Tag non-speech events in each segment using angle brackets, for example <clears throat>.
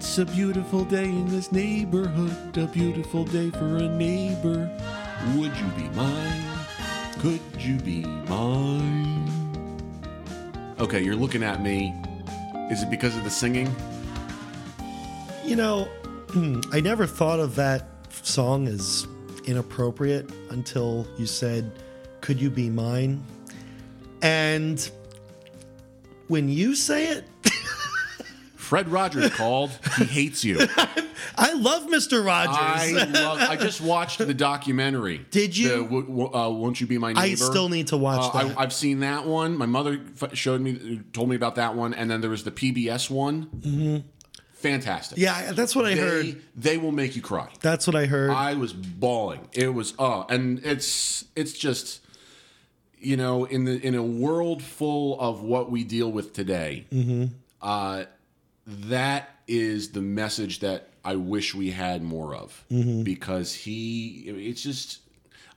It's a beautiful day in this neighborhood, a beautiful day for a neighbor. Would you be mine? Could you be mine? Okay, you're looking at me. Is it because of the singing? You know, <clears throat> I never thought of that song as inappropriate until you said, Could you be mine? And when you say it, Fred Rogers called. He hates you. <laughs> I love Mr. Rogers. I love. I just watched the documentary. <laughs> Did you? The, w- w- uh, Won't you be my neighbor? I still need to watch Uh, that. I, I've seen that one. My mother f- showed me, told me about that one, and then there was the PBS one. Mm-hmm. Fantastic. yeah, that's what I they, heard. They will make you cry. That's what I heard. I was bawling. It was oh, and it's it's just you know in the in a world full of what we deal with today, uh, that is the message that I wish we had more of. Because he it's just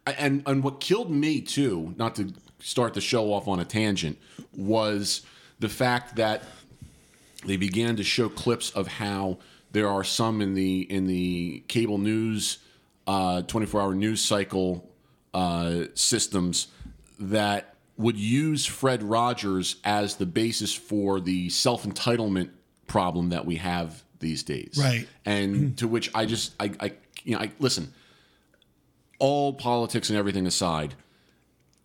and and what killed me too, not to start the show off on a tangent, was the fact that they began to show clips of how there are some in the in the cable news uh, 24 hour news cycle uh, systems that would use Fred Rogers as the basis for the self entitlement problem that we have these days. Right. And <clears throat> to which I just I, I you know I listen. All politics and everything aside,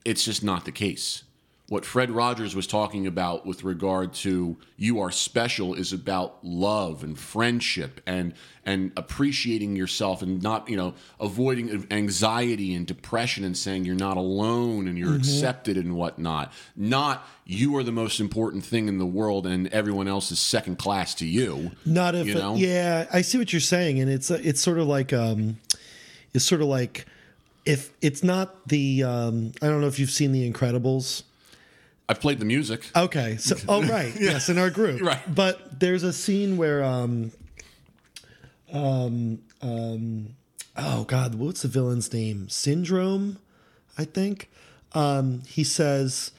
it's just not the case. What Fred Rogers was talking about with regard to you are special is about love and friendship and and appreciating yourself and not you know avoiding anxiety and depression and saying you're not alone and you're accepted and whatnot. Not you are the most important thing in the world and everyone else is second class to you. Not if you it- know? yeah, I see what you're saying, and it's it's sort of like um, it's sort of like if it's not the um, I don't know if you've seen The Incredibles. I've played the music. Okay, so <laughs> oh right, yes, in our group, Right. But there's a scene where um, um, um, oh god, what's the villain's name? Syndrome, I think. Um, he says,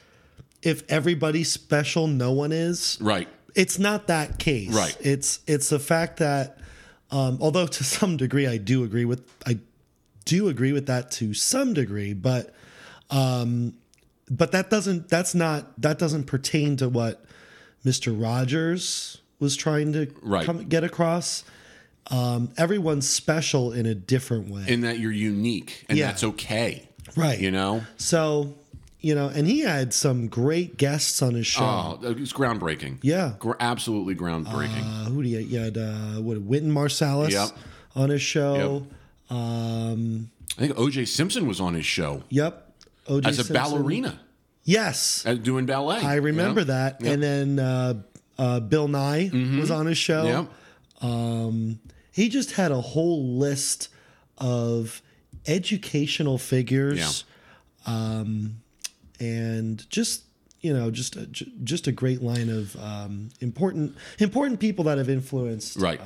"If everybody's special, no one is." Right. it's not that case. Right. It's it's the fact that um, although to <laughs> some degree I do agree with I do agree with that to some degree, but um, but that doesn't that's not that doesn't pertain to what Mr. Rogers was trying to Right. come, get across. Um, everyone's special in a different way. In that you're unique and Yeah. that's okay. right. You know? So, you know, and he had some great guests on his show. Oh, it's groundbreaking. yeah. Gr- absolutely groundbreaking. Uh, who do you, you had? Uh, what Wynton Marsalis Yep. on his show. Um, I think O.J. Simpson was on his show yep. O.J. as a Simpson. ballerina, Yes, uh, doing ballet. I remember that. Yep. Mm-hmm. And then uh, uh, Bill Nye was on his show. Yep. Um, he just had a whole list of educational figures, um, and just you know, just a, just a great line of um, important important people that have influenced Right.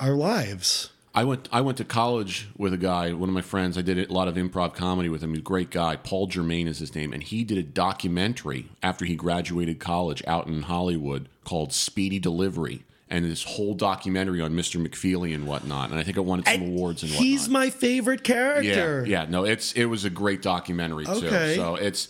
our lives. I went. I went to college with a guy, one of my friends. I did a lot of improv comedy with him. He's a great guy. Paul Germain is his name, and he did a documentary after he graduated college out in Hollywood called Speedy Delivery, and this whole documentary on Mr. McFeely and whatnot. And I think it won some awards and whatnot. He's my favorite character. Yeah, yeah, no, it's it was a great documentary too. Okay. So it's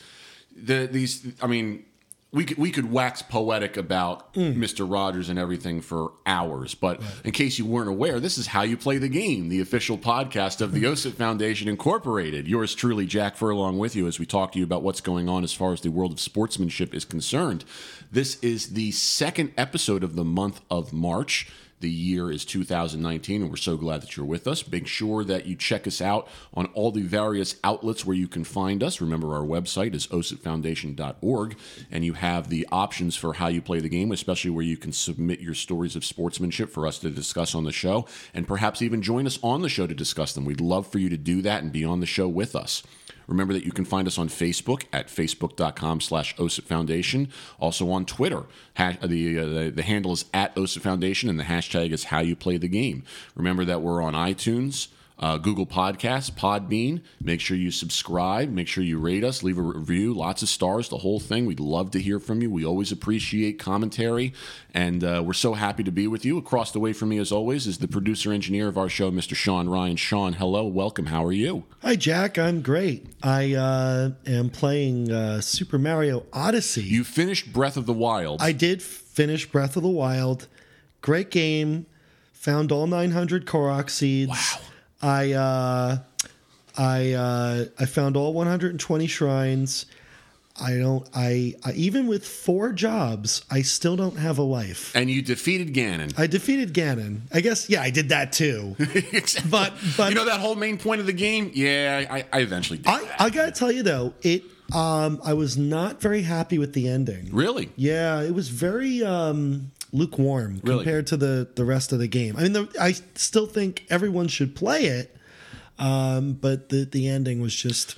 the these. I mean, we could we could wax poetic about Mister Rogers and everything for hours, but in case you weren't aware, this is how you play the game, the official podcast of the <laughs> OSIP Foundation Incorporated. Yours truly, Jack Furlong, with you as we talk to you about what's going on as far as the world of sportsmanship is concerned. This is the second episode of the month of March. The year is 2019, and we're so glad that you're with us. Make sure that you check us out on all the various outlets where you can find us. Remember, our website is ositfoundation.org, and you have the options for how you play the game, especially where you can submit your stories of sportsmanship for us to discuss on the show, and perhaps even join us on the show to discuss them. We'd love for you to do that and be on the show with us. Remember that you can find us on Facebook at facebook.com slash OSIP Foundation. Also on Twitter. Ha- the, uh, the, the handle is at OSIP Foundation and the hashtag is how you play the game. Remember that we're on iTunes. Uh, Google Podcasts, Podbean. Make sure you subscribe. Make sure you rate us, leave a review, lots of stars, the whole thing. We'd love to hear from you. We always appreciate commentary, and uh, we're so happy to be with you. Across the way from me, as always, is the producer engineer of our show, Mr. Sean Ryan. Sean, hello, welcome. How are you? Hi, Jack. I'm great. I uh, am playing uh, Super Mario Odyssey. You finished Breath of the Wild. I did finish Breath of the Wild. Great game. Found all 900 Korok seeds. Wow. I uh, I uh, I found all 120 shrines. I don't. I, I even with four jobs, I still don't have a wife. and you defeated Ganon. I defeated Ganon. I guess yeah, I did that too. <laughs> But but you know that whole main point of the game? Yeah, I, I eventually did. I, I gotta tell you though, it um I was not very happy with the ending. really? Yeah, it was very um lukewarm Really? compared to the the rest of the game. I mean, the, I still think everyone should play it, um, but the the ending was just.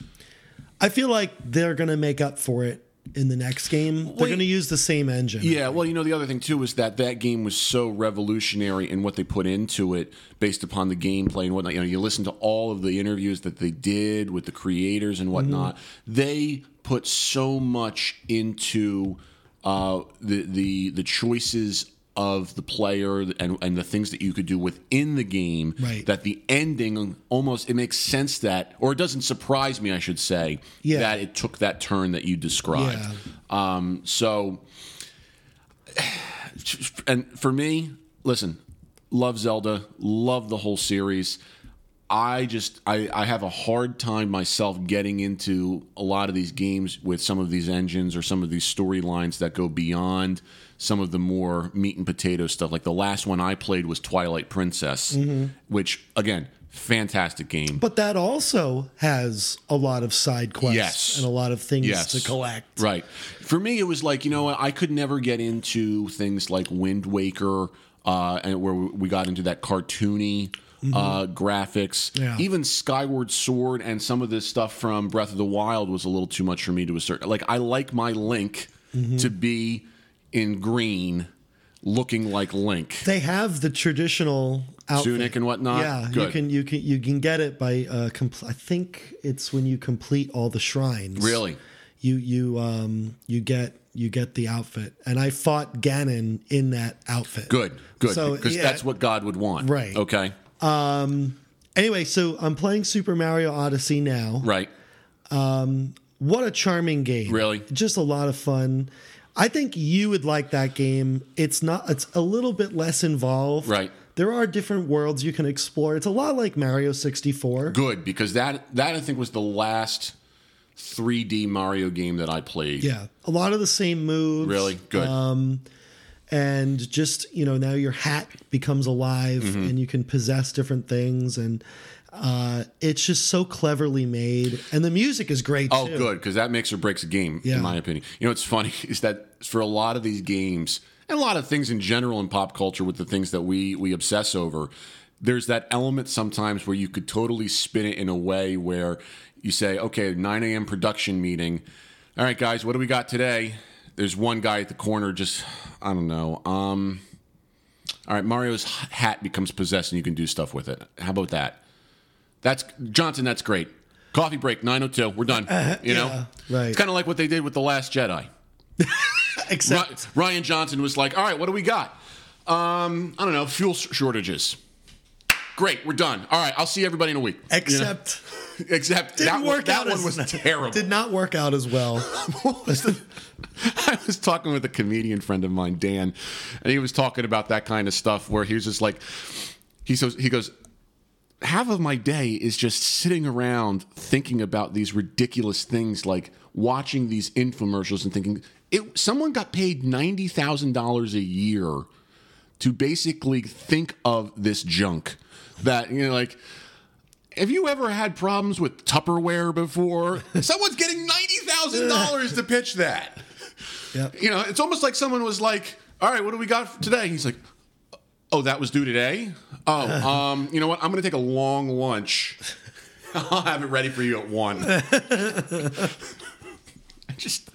I feel like they're gonna make up for it in the next game. They're gonna use the same engine. Yeah, well, you know, the other thing too is that that game was so revolutionary in what they put into it based upon the gameplay and whatnot. You know, you listen to all of the interviews that they did with the creators and whatnot. They put so much into uh, the the the choices of the player and and the things that you could do within the game Right. that the ending almost it makes sense that or it doesn't surprise me I should say Yeah. that it took that turn that you described. Um, so <sighs> and for me, listen, love Zelda, love the whole series. I just I, I have a hard time myself getting into a lot of these games with some of these engines or some of these storylines that go beyond some of the more meat and potato stuff. Like the last one I played was Twilight Princess, which again, fantastic game. But that also has a lot of side quests Yes. and a lot of things Yes. to collect. Right. For me, it was like you know? I could never get into things like Wind Waker, uh, and where we got into that cartoony. Uh, graphics, Mm-hmm. Yeah. even Skyward Sword, and some of this stuff from Breath of the Wild was a little too much for me to assert. Like, I like my Link Mm-hmm. to be in green, looking like Link. They have the traditional outfit. Tunic and whatnot? Yeah, you can you can you can get it by uh, compl- I think it's when you complete all the shrines. Really? You you um you get you get the outfit, and I fought Ganon in that outfit. Good, good, So, because yeah. that's what God would want. Right. Okay. Anyway, so I'm playing Super Mario Odyssey now. Right. Um, What a charming game! Really? just a lot of fun. I think you would like that game. It's not. It's a little bit less involved. Right. There are different worlds you can explore. It's a lot like Mario 64. good because that that I think was the last 3D Mario game that I played. Yeah, a lot of the same moves. Really good. And just you know now your hat becomes alive Mm-hmm. and you can possess different things and uh, it's just so cleverly made and the music is great oh, too. good because that makes or breaks a game, Yeah. in my opinion. You know, what's funny <laughs> is that for a lot of these games and a lot of things in general in pop culture with the things that we we obsess over, there's that element sometimes where you could totally spin it in a way where you say, okay, 9 a.m. production meeting. All right, guys, what do we got today? There's one guy at the corner, just I don't know. Um, all right, Mario's hat becomes possessed, and you can do stuff with it. How about that? That's Johnson. That's great. Coffee break, nine oh two. We're done. you know, Uh-huh. yeah, right. It's kind of like what they did with the Last Jedi. <laughs> except Rian Johnson was like, "All right, what do we got? Um, I don't know, fuel shortages. Great, we're done. All right, I'll see everybody in a week. You know? except <laughs> except that, one- that one was terrible. did not work out as well <laughs> <laughs> I was talking with a comedian friend of mine, Dan, and he was talking about that kind of stuff where he was just like, he says, he goes, half of my day is just sitting around thinking about these ridiculous things, like watching these infomercials and thinking, it, someone got paid ninety thousand dollars a year to basically think of this junk that you know, like. Have you ever had problems with Tupperware before? <laughs> Someone's getting ninety thousand dollars to pitch that. Yep. You know, it's almost like someone was like, "All right, what do we got today?" He's like, "Oh, that was due today. Oh, <laughs> um, you know what? I'm going to take a long lunch. I'll have it ready for you at one." <laughs> Just,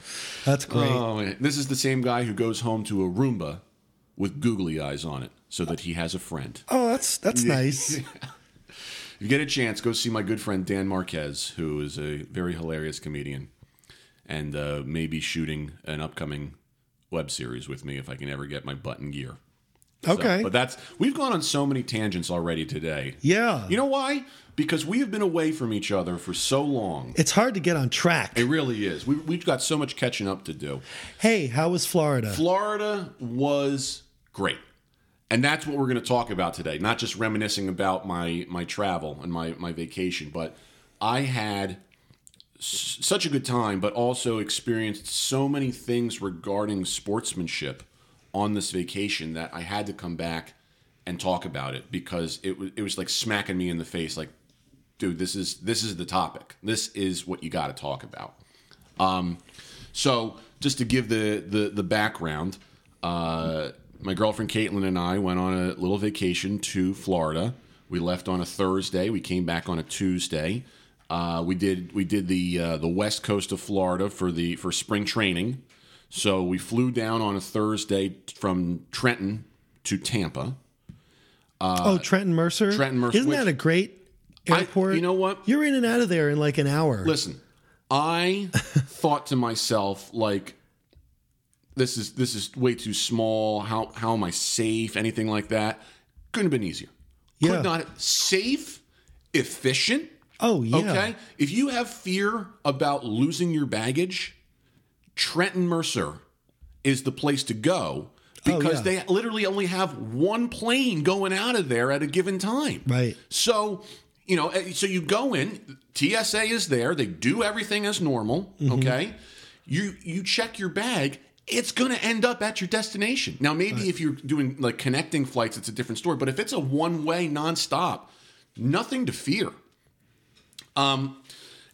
that's great oh, this is the same guy who goes home to a Roomba with googly eyes on it, so that he has a friend. oh that's that's nice <laughs> if you get a chance, go see my good friend Dan Marquez, who is a very hilarious comedian, and uh, maybe shooting an upcoming web series with me if I can ever get my butt in gear. So, Okay. but that's we've gone on so many tangents already today. yeah. You know why? Because we have been away from each other for so long. it's hard to get on track. It really is. We, we've got so much catching up to do. hey, how was Florida? Florida was great. And that's what we're going to talk about today. Not just reminiscing about my my travel and my my vacation, but I had s- such a good time, but also experienced so many things regarding sportsmanship on this vacation that I had to come back and talk about it because it was it was like smacking me in the face like dude this is this is the topic. This is what you got to talk about. Um, So, just to give the the, the background, uh, my girlfriend Caitlin and I went on a little vacation to Florida. We left on a Thursday. We came back on a Tuesday. Uh, we did we did the uh, the west coast of Florida for the for spring training. So we flew down on a Thursday from Trenton to Tampa. oh, Trenton Mercer. uh, Trenton Mercer, Isn't which- that a great I- airport? you know what? You're in and out of there in like an hour. Listen, I <laughs> thought to myself like this is this is way too small. How how am I safe? Anything like that? Couldn't have been easier. Yeah. Could not safe, efficient. oh yeah. Okay. If you have fear about losing your baggage, Trenton Mercer is the place to go because Oh, yeah. they literally only have one plane going out of there at a given time. Right. So, you know, eh, so you go in, TSA is there, they do everything as normal, okay? You you check your bag, it's going to end up at your destination. Now, maybe if you're doing like connecting flights, it's a different story, but if it's a one-way nonstop, nothing to fear. Um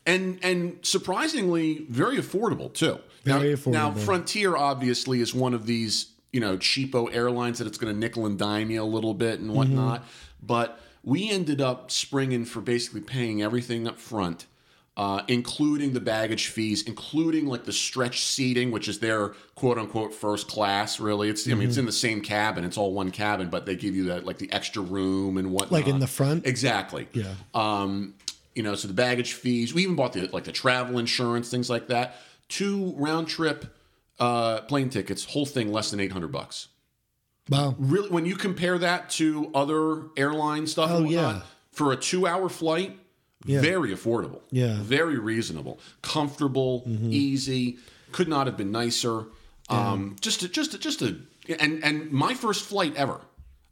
and and surprisingly very affordable too. Very now, Now. Frontier obviously is one of these, you know, cheapo airlines that it's going to nickel and dime you a little bit and whatnot. But we ended up springing for basically paying everything up front, uh, including the baggage fees, including like the stretch seating, which is their quote unquote first class. Really, it's I mean it's in the same cabin, it's all one cabin, but they give you that like the extra room and whatnot. Like in the front? exactly. Yeah. Um, you know, so the baggage fees. We even bought the like the travel insurance, things like that. Two round trip uh, plane tickets, whole thing less than eight hundred bucks. Wow. Really, when you compare that to other airline stuff, Oh, yeah. for a two-hour flight, Yeah. very affordable. Yeah. Mm-hmm. very reasonable, comfortable, easy. Could not have been nicer. Um, just, a, just, a, just a, and and my first flight ever.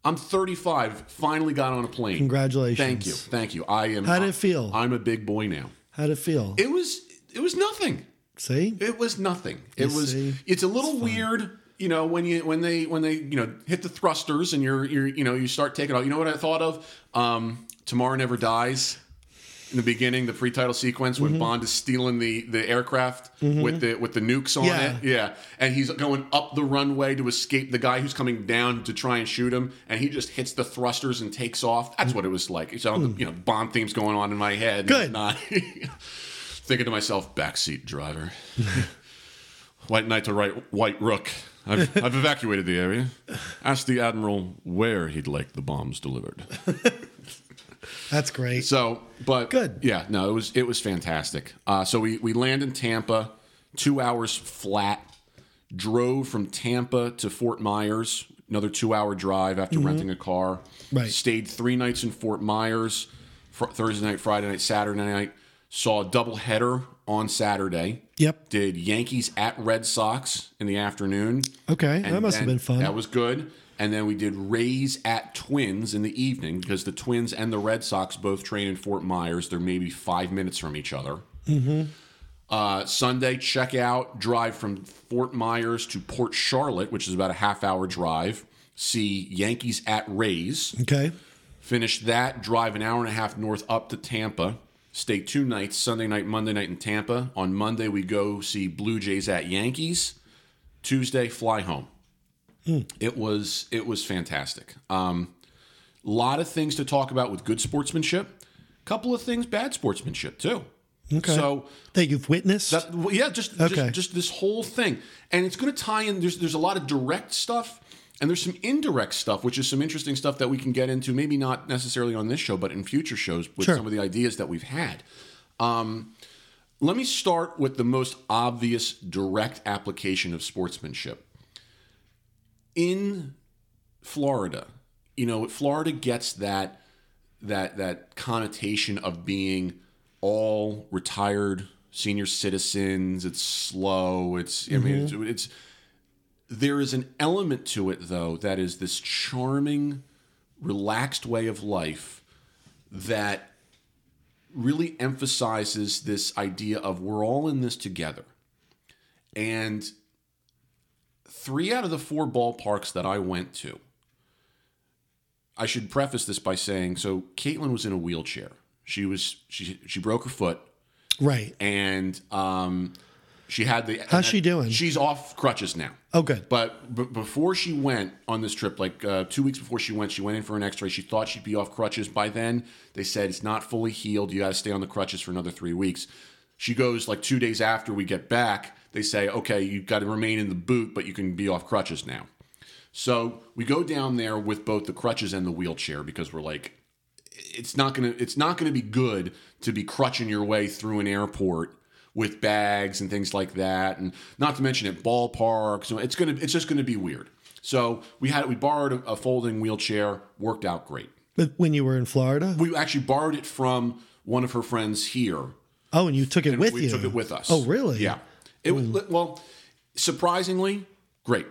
I'm 35. Finally got on a plane. Congratulations. Thank you, thank you. I am. How did it feel? I'm a big boy now. How did it feel? It was, it was nothing. See? It was nothing. It You was. see? It's a little weird, you know, when you when they when they you know hit the thrusters and you're you're you know you start taking off. You know what I thought of? Um, Tomorrow Never Dies. In the beginning, the pre-title sequence Mm-hmm. Bond is stealing the the aircraft mm-hmm. with the with the nukes on Yeah. it, yeah, and he's going up the runway to escape the guy who's coming down to try and shoot him, and he just hits the thrusters and takes off. That's mm. what it was like. So mm. you know, Bond themes going on in my head. Good. whatnot. <laughs> Thinking to myself, backseat driver. <laughs> White knight to right, white rook. I've, I've evacuated the area. Asked the admiral where he'd like the bombs delivered. <laughs> That's great. So, but Good. Yeah, no, it was it was fantastic. Uh, so we we land in Tampa, two hours flat. Drove from Tampa to Fort Myers, another two hour drive after renting a car. Mm-hmm. Right. Stayed three nights in Fort Myers, fr- Thursday night, Friday night, Saturday night. Saw a double header on Saturday. Yep. Did Yankees at Red Sox in the afternoon. Okay. And that must have been fun. That was good. And then we did Rays at Twins in the evening because the Twins and the Red Sox both train in Fort Myers. They're maybe five minutes from each other. Mm-hmm. Uh, Sunday, check out, drive from Fort Myers to Port Charlotte, which is about a half hour drive. See Yankees at Rays. okay. Finish that, drive an hour and a half north up to Tampa. Stay two nights, Sunday night, Monday night in Tampa. On Monday, we go see Blue Jays at Yankees. Tuesday, fly home. It was it was fantastic. Um, a lot of things to talk about with good sportsmanship. A Couple of things bad sportsmanship too. Okay. So That you've witnessed? that, well, yeah, just, Okay. just just this whole thing, and it's going to tie in. There's there's a lot of direct stuff, And there's some indirect stuff, which is some interesting stuff that we can get into, maybe not necessarily on this show, but in future shows with Sure. some of the ideas that we've had. Um, let me start with the most obvious direct application of sportsmanship. In Florida, you know, Florida gets that that that connotation of being all retired senior citizens. It's slow. It's I mean, it's, mm-hmm. it's there is an element to it though that is this charming, relaxed way of life that really emphasizes this idea of we're all in this together. And three out of the four ballparks that I went to, I should preface this by saying so Caitlin was in a wheelchair. She was she she broke her foot Right. and um she had the How's she doing? She's off crutches now. Oh, good. But b- before she went on this trip, like uh, two weeks before she went, she went in for an X-ray. She thought she'd be off crutches by then. They said it's not fully healed. You got to stay on the crutches for another three weeks. She goes like two days after we get back. They say, okay, you've got to remain in the boot, but you can be off crutches now. So we go down there with both the crutches and the wheelchair because we're like, it's not gonna it's not gonna be good to be crutching your way through an airport with bags and things like that, and not to mention at ballparks. So it's gonna it's just gonna be weird. So we had we borrowed a, a folding wheelchair, worked out great. But when you were in Florida? We actually borrowed it from one of her friends here. Oh, and you took it with we you. took it with us. Oh, really? Yeah. It was well, surprisingly great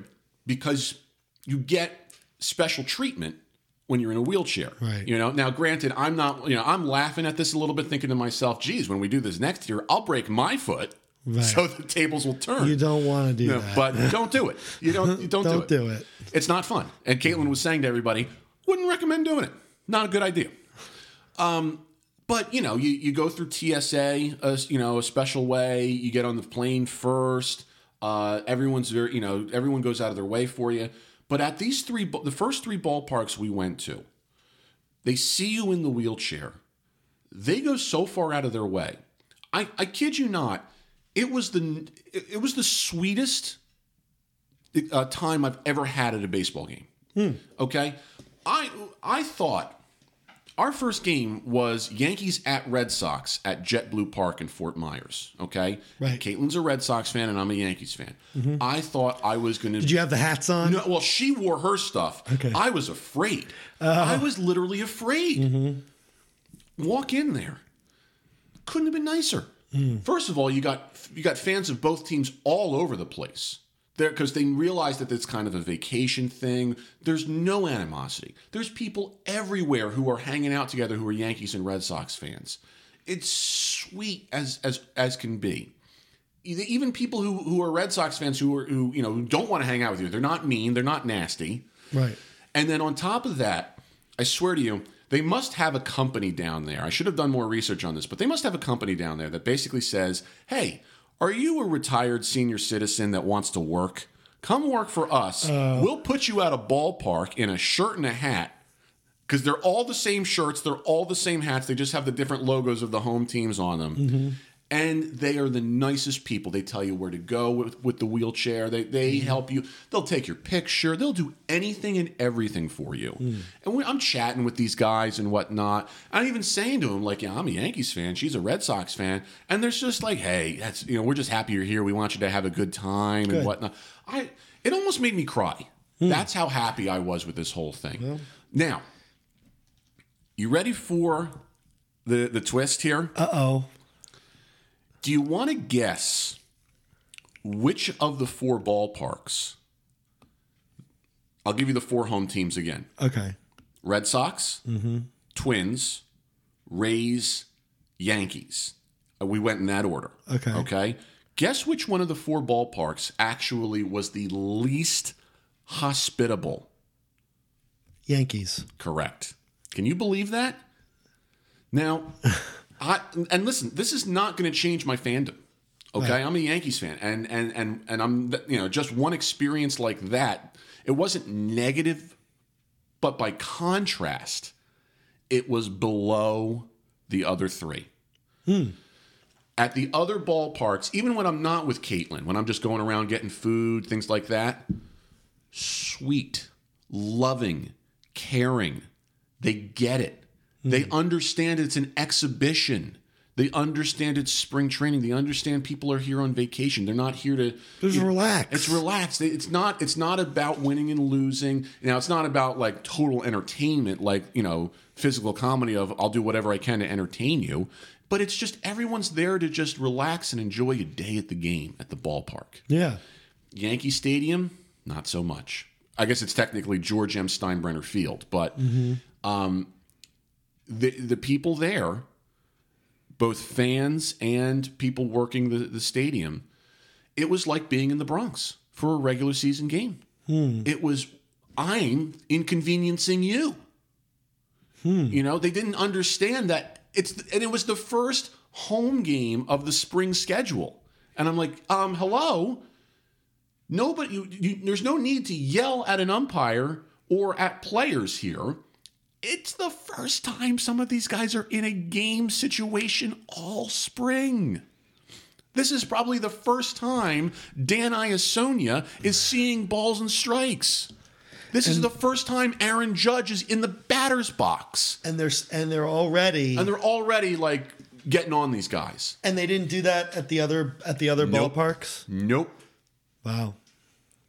because you get special treatment when you're in a wheelchair. Right. You know. Now, granted, I'm not. You know, I'm laughing at this a little bit, thinking to myself, "Geez, when we do this next year, I'll break my foot." Right. So the tables will turn. You don't want to do No, that. but don't do it. You don't. You <laughs> don't, Don't do, it. do it. It's not fun. And Caitlin was saying to everybody, wouldn't recommend doing it. Not a good idea. Um, but you know, you, you go through TSA, a, you know, a special way. You get on the plane first. Uh, everyone's very, you know, everyone goes out of their way for you. But at these three, the first three ballparks we went to, they see you in the wheelchair. They go so far out of their way. I, I kid you not. It was the it it was the sweetest uh, time I've ever had at a baseball game. Okay, I I thought our first game was Yankees at Red Sox at JetBlue Park in Fort Myers. Okay, Right. Caitlin's a Red Sox fan and I'm a Yankees fan. Mm-hmm. I thought I was going to. Did you have the hats on? No, well, she wore her stuff. Okay. I was afraid. Uh-huh. I was literally afraid. Mm-hmm. Walk in there. Couldn't have been nicer. Mm. First of all, you got you got fans of both teams all over the place. There because they realize that it's kind of a vacation thing. There's no animosity. There's people everywhere who are hanging out together who are Yankees and Red Sox fans. It's sweet as as as can be even people who, who are Red Sox fans who are who you know who don't want to hang out with you. They're not mean. They're not nasty. Right. And then on top of that, I swear to you, they must have a company down there. I should have done more research on this, but they must have a company down there that basically says, "Hey, are you a retired senior citizen that wants to work? Come work for us. Uh. we'll put you at a ballpark in a shirt and a hat." Because they're all the same shirts, they're all the same hats. They just have the different logos of the home teams on them mm-hmm. And they are the nicest people. They tell you where to go with, with the wheelchair. They they help you. They'll take your picture. They'll do anything and everything for you. And we, I'm chatting with these guys and whatnot. I'm even saying to them like, "Yeah, I'm a Yankees fan. She's a Red Sox fan." And they're just like, "Hey, that's you know, we're just happy you're here. We want you to have a good time and whatnot." I it almost made me cry. That's how happy I was with this whole thing. Now, you ready for the the twist here? Uh oh. Do you want to guess which of the four ballparks? I'll give you the four home teams again Okay. Red Sox, Twins, Rays, Yankees. Uh, We went in that order. Okay. Okay. Guess which one of the four ballparks actually was the least hospitable? Yankees. Correct. Can you believe that? Now, <laughs> I and listen, this is not going to change my fandom. Okay, I'm a Yankees fan, and and and and I'm you know just one experience like that. It wasn't negative, but by contrast, it was below the other three. Hmm. At the other ballparks, even when I'm not with Caitlin, when I'm just going around getting food, things like that, sweet. loving, caring. They get it. They understand it's an exhibition. They understand it's spring training. They understand people are here on vacation. They're not here to Just relax. It's relaxed. It's not. It's not about winning and losing. Now, it's not about like total entertainment, like you know, physical comedy of I'll do whatever I can to entertain you. But it's just everyone's there to just relax and enjoy a day at the game at the ballpark. Yeah. Yankee Stadium, not so much. I guess it's technically George M. Steinbrenner Field, but um, the the people there, both fans and people working the, the stadium, it was like being in the Bronx for a regular season game. It was I'm inconveniencing you. You know, they didn't understand that it's and it was the first home game of the spring schedule. And I'm like, um, hello. Nobody, you, you, there's no need to yell at an umpire or at players here. It's the first time some of these guys are in a game situation all spring. This is probably the first time Dan Iassogna is seeing balls and strikes. This is the first time Aaron Judge is in the batter's box. And there's and they're already And they're already like getting on these guys. and they didn't do that at the other at the other Nope. ballparks. Nope. Wow.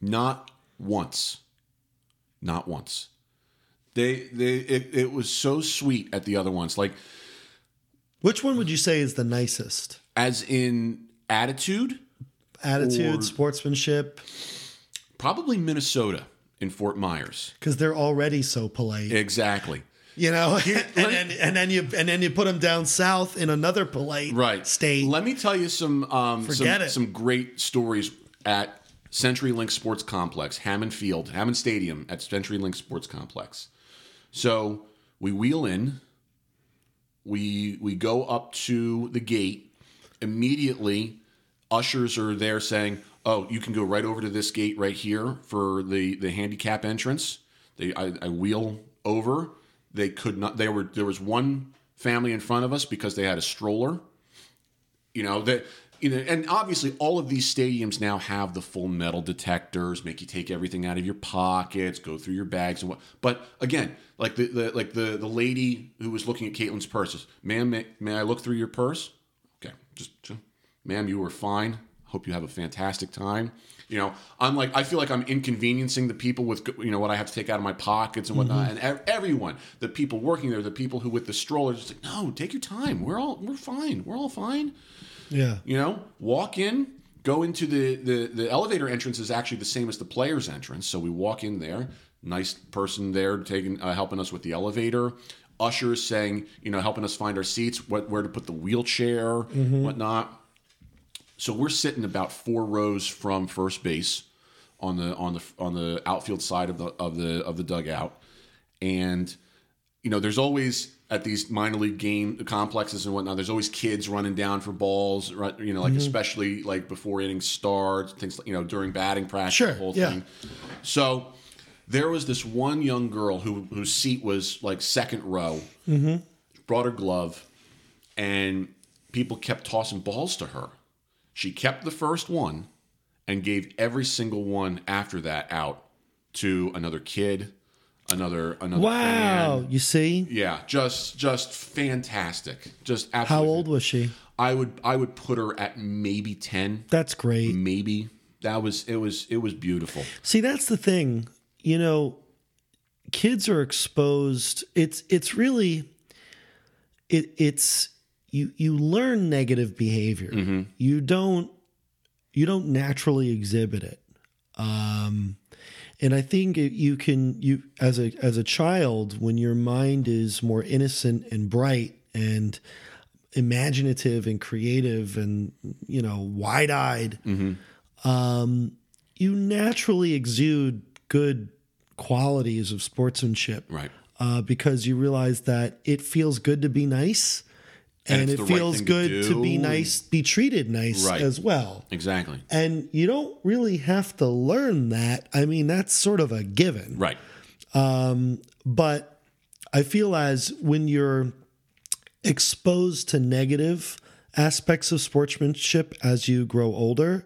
Not once. Not once. They they it, it was so sweet at the other ones. Like Which one would you say is the nicest? as in attitude, Attitude, Or- sportsmanship, probably Minnesota in Fort Myers. because they're already so polite. Exactly. You know, <laughs> and, then, and then you and then you put them down south in another polite Right. state. Let me tell you some um Forget some, it. some great stories at CenturyLink Sports Complex, Hammond Field, Hammond Stadium at CenturyLink Sports Complex. So we wheel in, we we go up to the gate. Immediately, ushers are there saying, "Oh, you can go right over to this gate right here for the the handicap entrance." They I, I wheel over. They could not. They were there was one family in front of us because they had a stroller. You know that. You know, and obviously, all of these stadiums now have the full metal detectors, make you take everything out of your pockets, go through your bags, and what. But again, like the, the like the the lady who was looking at Caitlin's purses, ma'am, may, may I look through your purse? Okay, just, just ma'am, you were fine. Hope you have a fantastic time. You know, I'm like, I feel like I'm inconveniencing the people with, you know, what I have to take out of my pockets and whatnot. Mm-hmm. And ev- everyone, the people working there, the people who with the strollers, just like, no, take your time. We're all, we're fine. We're all fine. Yeah, You know, walk in, go into the, the the elevator entrance is actually the same as the player's entrance. So we walk in there, nice person there taking uh, helping us with the elevator. Ushers saying, you know, helping us find our seats, what where to put the wheelchair, whatnot. So we're sitting about four rows from first base on the on the on the outfield side of the of the of the dugout, and you know, there's always at these minor league game complexes and whatnot. There's always kids running down for balls, right? You know, like mm-hmm. especially like before innings start, things like you know during batting practice, Sure, the whole yeah. thing. So there was this one young girl who whose seat was like second row, mm-hmm. brought her glove, and people kept tossing balls to her. She kept the first one and gave every single one after that out to another kid, another another wow. fan. You see, Yeah, just just fantastic. Just how old was she? I would I would put her at maybe 10, That's great. maybe. That was it was it was beautiful. See, that's the thing. You know, kids are exposed. It's it's really it it's you you learn negative behavior. You don't you don't naturally exhibit it. Um and I think you can you as a as a child when your mind is more innocent and bright and imaginative and creative and you know wide-eyed um, you naturally exude good qualities of sportsmanship Right. uh, because you realize that it feels good to be nice And and, it the right feels to good to, be nice be treated nice Right. as well Exactly. and you don't really have to learn that i mean that's sort of a given Right. Um, but I feel as when you're exposed to negative aspects of sportsmanship as you grow older,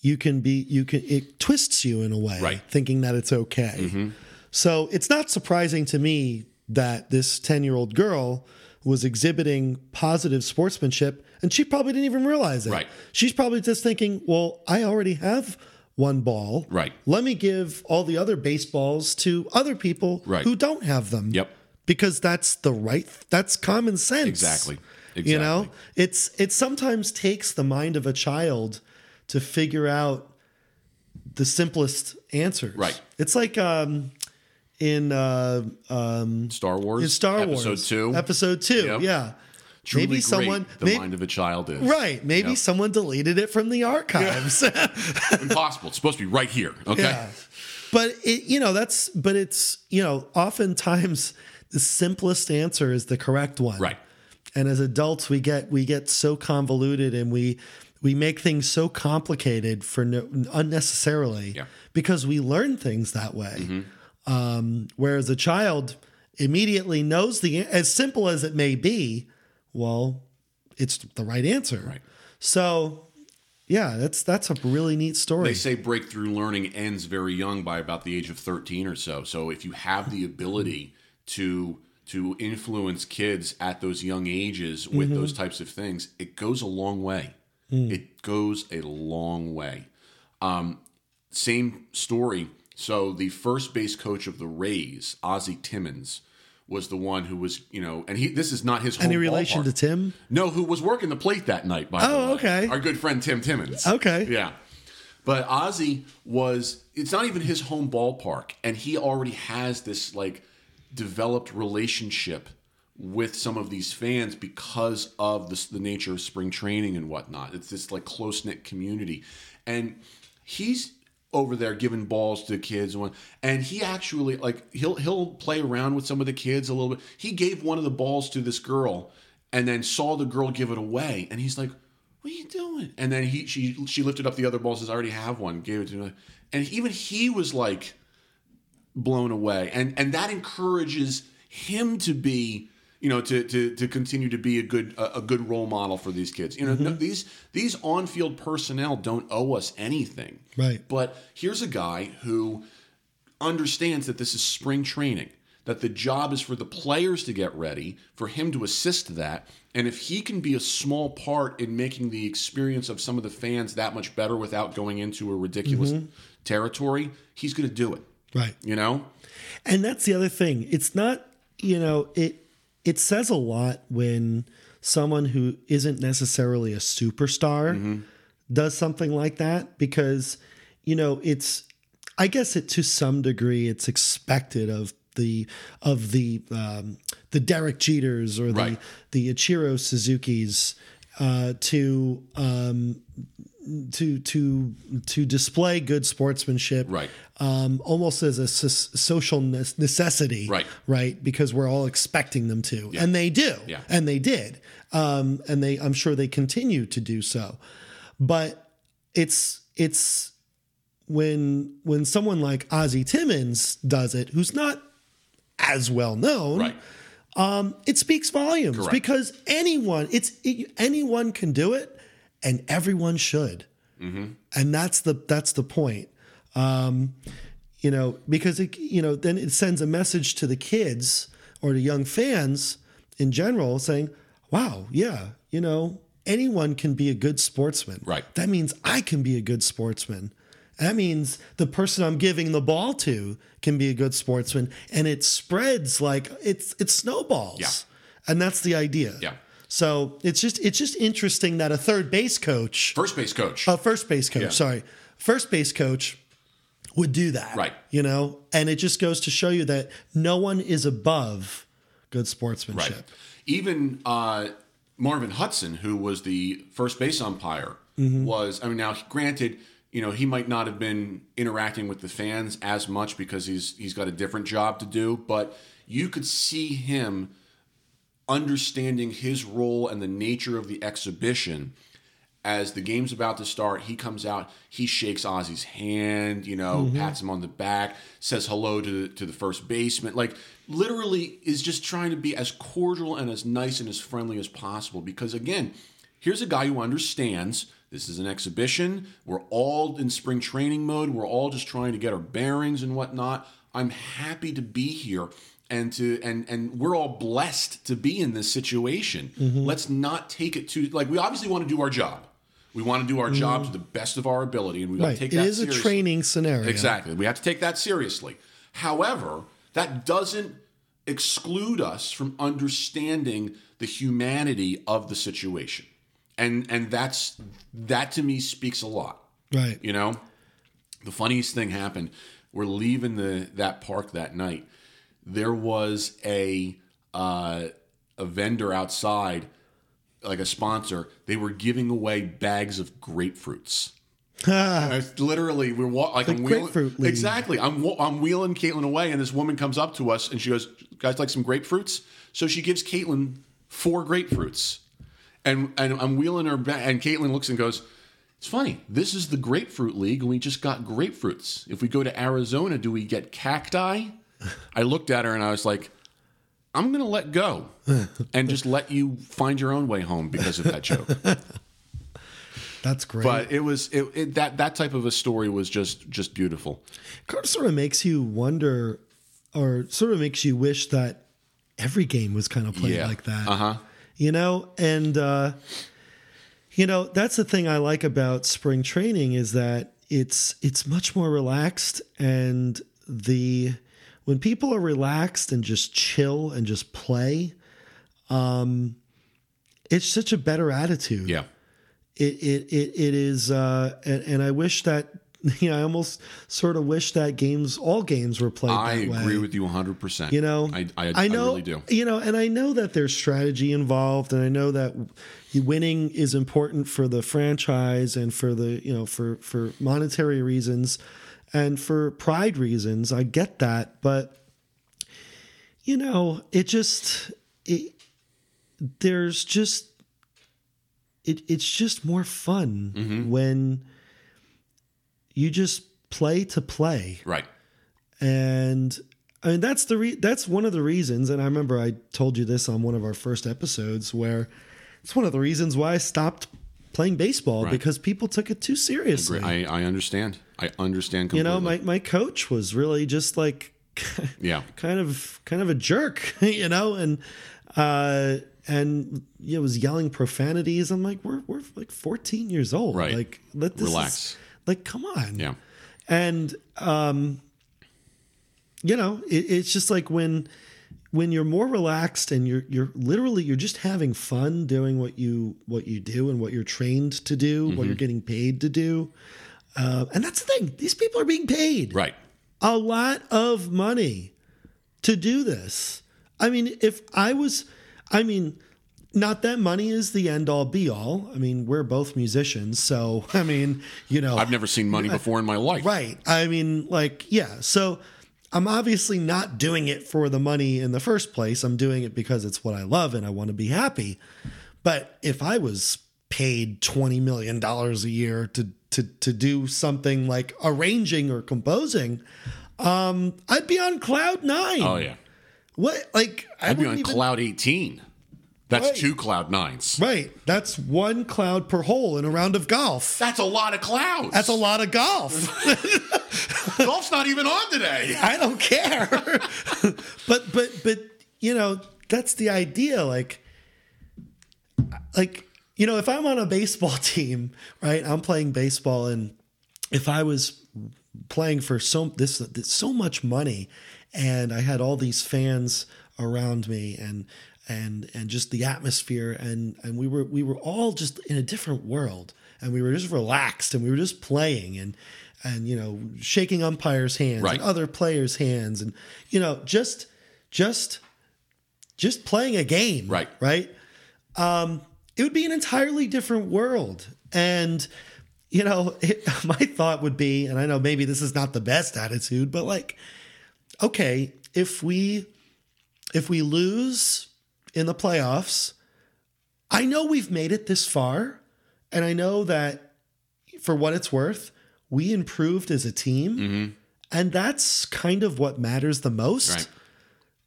you can be you can it twists you in a way, Right. thinking that it's okay. Mm-hmm. So it's not surprising to me that this 10 year old girl was exhibiting positive sportsmanship and she probably didn't even realize it. Right. She's probably just thinking, well, I already have one ball. Right. Let me give all the other baseballs to other people Right. who don't have them. Yep. Because that's the right that's common sense. Exactly. You know? It's it sometimes takes the mind of a child to figure out the simplest answers. Right. It's like um in uh um Star Wars. in Star Wars, episode two. Episode two, Yep. yeah. Truly maybe someone the mind of a child is Right. Maybe Yep. someone deleted it from the archives. <laughs> impossible. It's supposed to be right here. Okay. Yeah. But it, you know, that's, but it's, you know, oftentimes the simplest answer is the correct one. Right. And as adults, we get, we get so convoluted and we, we make things so complicated for no, unnecessarily Yeah. because we learn things that way. Um, whereas a child immediately knows the, as simple as it may be, well, it's the right answer. Right. So, yeah, that's that's a really neat story. They say breakthrough learning ends very young by about the age of 13 or so. So if you have the ability to to influence kids at those young ages with those types of things, it goes a long way. It goes a long way. Um, same story. So the first base coach of the Rays, Ozzie Timmons, was the one who was, you know, and he this is not his home Any relation ballpark. to Tim? No, who was working the plate that night, by the Oh, okay. Our good friend Tim Timmons. Okay. Yeah. But Ozzie was, it's not even his home ballpark. And he already has this like developed relationship with some of these fans because of the nature of spring training and whatnot. It's this like close knit community. And he's over there giving balls to the kids and he actually like he'll he'll play around with some of the kids a little bit. He gave one of the balls to this girl and then saw the girl give it away and he's like what are you doing? And then he she she lifted up the other balls says I already have one, gave it to him. And even he was like blown away. And and that encourages him to be you know to to to continue to be a good a, a good role model for these kids. You know no, these these on-field personnel don't owe us anything. Right. But here's a guy who understands that this is spring training, that the job is for the players to get ready, for him to assist that. And if he can be a small part in making the experience of some of the fans that much better without going into a ridiculous mm-hmm. territory, he's going to do it. Right. You know? And that's the other thing. It's not, you know, it it says a lot when someone who isn't necessarily a superstar does something like that because, you know, it's I guess it to some degree it's expected of the of the um, the Derek Jeters or the Right. the Ichiro Suzuki's uh, to um, to to to display good sportsmanship, Right. Um, almost as a social ne- necessity, Right. Right, because we're all expecting them to, and they do, Yeah. and they did, um, and they I'm sure they continue to do so, but it's it's when when someone like Ozzie Timmons does it, who's not as well known, Right. it speaks volumes Correct. because anyone it's it, anyone can do it and everyone should. And that's the that's the point. Um, you know because it you know then it sends a message to the kids or to young fans in general saying wow yeah you know anyone can be a good sportsman. Right. that means i can be a good sportsman. That means the person i'm giving the ball to can be a good sportsman. And it spreads like it's it snowballs. Yeah. and that's the idea. Yeah. So it's just it's just interesting that a third base coach First base coach. a first base coach, Yeah. sorry, first base coach would do that. Right. You know, and it just goes to show you that no one is above good sportsmanship. Right. Even uh, Marvin Hudson, who was the first base umpire, Mm-hmm. was. I mean, now granted, you know, he might not have been interacting with the fans as much because he's he's got a different job to do, but you could see him understanding his role and the nature of the exhibition as the game's about to start, he comes out, he shakes Ozzie's hand, you know, mm-hmm. pats him on the back, says hello to the, to the first baseman. Like, literally is just trying to be as cordial and as nice and as friendly as possible. Because, again, here's a guy who understands This is an exhibition. We're all in spring training mode. We're all just trying to get our bearings and whatnot. I'm happy to be here and to and and we're all blessed to be in this situation. Mm-hmm. Let's not take it too like we obviously want to do our job. We want to do our job to the best of our ability, and we got Mm-hmm. To take It that is a seriously. training scenario. Exactly. We have to take that seriously. However, that doesn't exclude us from understanding the humanity of the situation. And and that's that to me speaks a lot. Right. You know? The funniest thing happened. We're leaving the that park that night. There was a uh, a vendor outside, like a sponsor. They were giving away bags of grapefruits. I literally, we're wa- like I'm wheeling, exactly. I'm I'm wheeling Caitlin away, and this woman comes up to us and she goes, "Guys, like some grapefruits?" So she gives Caitlin four grapefruits, and and I'm wheeling her back, and Caitlin looks and goes, "It's funny. This is the grapefruit league, and we just got grapefruits. If we go to Arizona, do we get cacti?" I looked at her and I was like. I'm going to let go and just let you find your own way home because of that joke. <laughs> That's great. But it was it, it, that that type of a story was just just beautiful. kind of sort of makes you wonder or sort of makes you wish that every game was kind of played Yeah. like that. Uh huh. You know, and uh you know, that's the thing I like about spring training is that it's it's much more relaxed and the when people are relaxed and just chill and just play um it's such a better attitude Yeah. it it it, it is uh and, and i wish that <laughs> you know i almost sort of wish that games all games were played I agree way with you 100. percent you know I I, know really do. you know and i know that there's strategy involved and i know that winning is important for the franchise and for the you know for for monetary reasons and for pride reasons i get that but you know it just it there's just it it's just more fun Mm-hmm. when you just play to play Right. and I mean that's the re- that's one of the reasons and I remember I told you this on one of our first episodes where it's one of the reasons why I stopped playing baseball Right. because people took it too seriously. I I understand. I understand you know, my my coach was really just like <laughs> yeah. kind of kind of a jerk, <laughs> you know, and uh and you know, was yelling profanities. I'm like, we're we're like 14 years old. Right. Like let this Relax. is- like come on. Yeah. and um you know it, it's just like when when you're more relaxed and you're you're literally you're just having fun doing what you what you do and what you're trained to do what you're getting paid to do uh, and that's the thing these people are being paid Right. a lot of money to do this. I mean, if I was, I mean, not that money is the end all be all. I mean, we're both musicians. So, <laughs> I mean, you know, I've never seen money before in my life. right. I mean, like, yeah. So I'm obviously not doing it for the money in the first place. I'm doing it because it's what I love and I want to be happy. But if I was paid $20 million a year to, to, to do something like arranging or composing, um, I'd be on cloud nine. Oh yeah. What, like, I I'd be on even- cloud 18. That's Right. two cloud nines. Right. That's one cloud per hole in a round of golf. That's a lot of clouds. That's a lot of golf. <laughs> <laughs> Golf's not even on today. I don't care. <laughs> but but but you know, that's the idea like like you know, if I'm on a baseball <laughs> team, right? I'm playing baseball and if I was playing for so this, this so much money and I had all these fans around me and and and just the atmosphere and and we were we were all just in a different world and we were just relaxed and we were just playing and and you know shaking umpires hands Right. and other players hands and you know just just just playing a game Right. right um it would be an entirely different world. And you know <laughs> it, my thought would be and i know maybe this is not the best attitude but like okay if we if we lose in the playoffs i know we've made it this far and i know that for what it's worth we improved as a team mm-hmm. and that's kind of what matters the most. Right.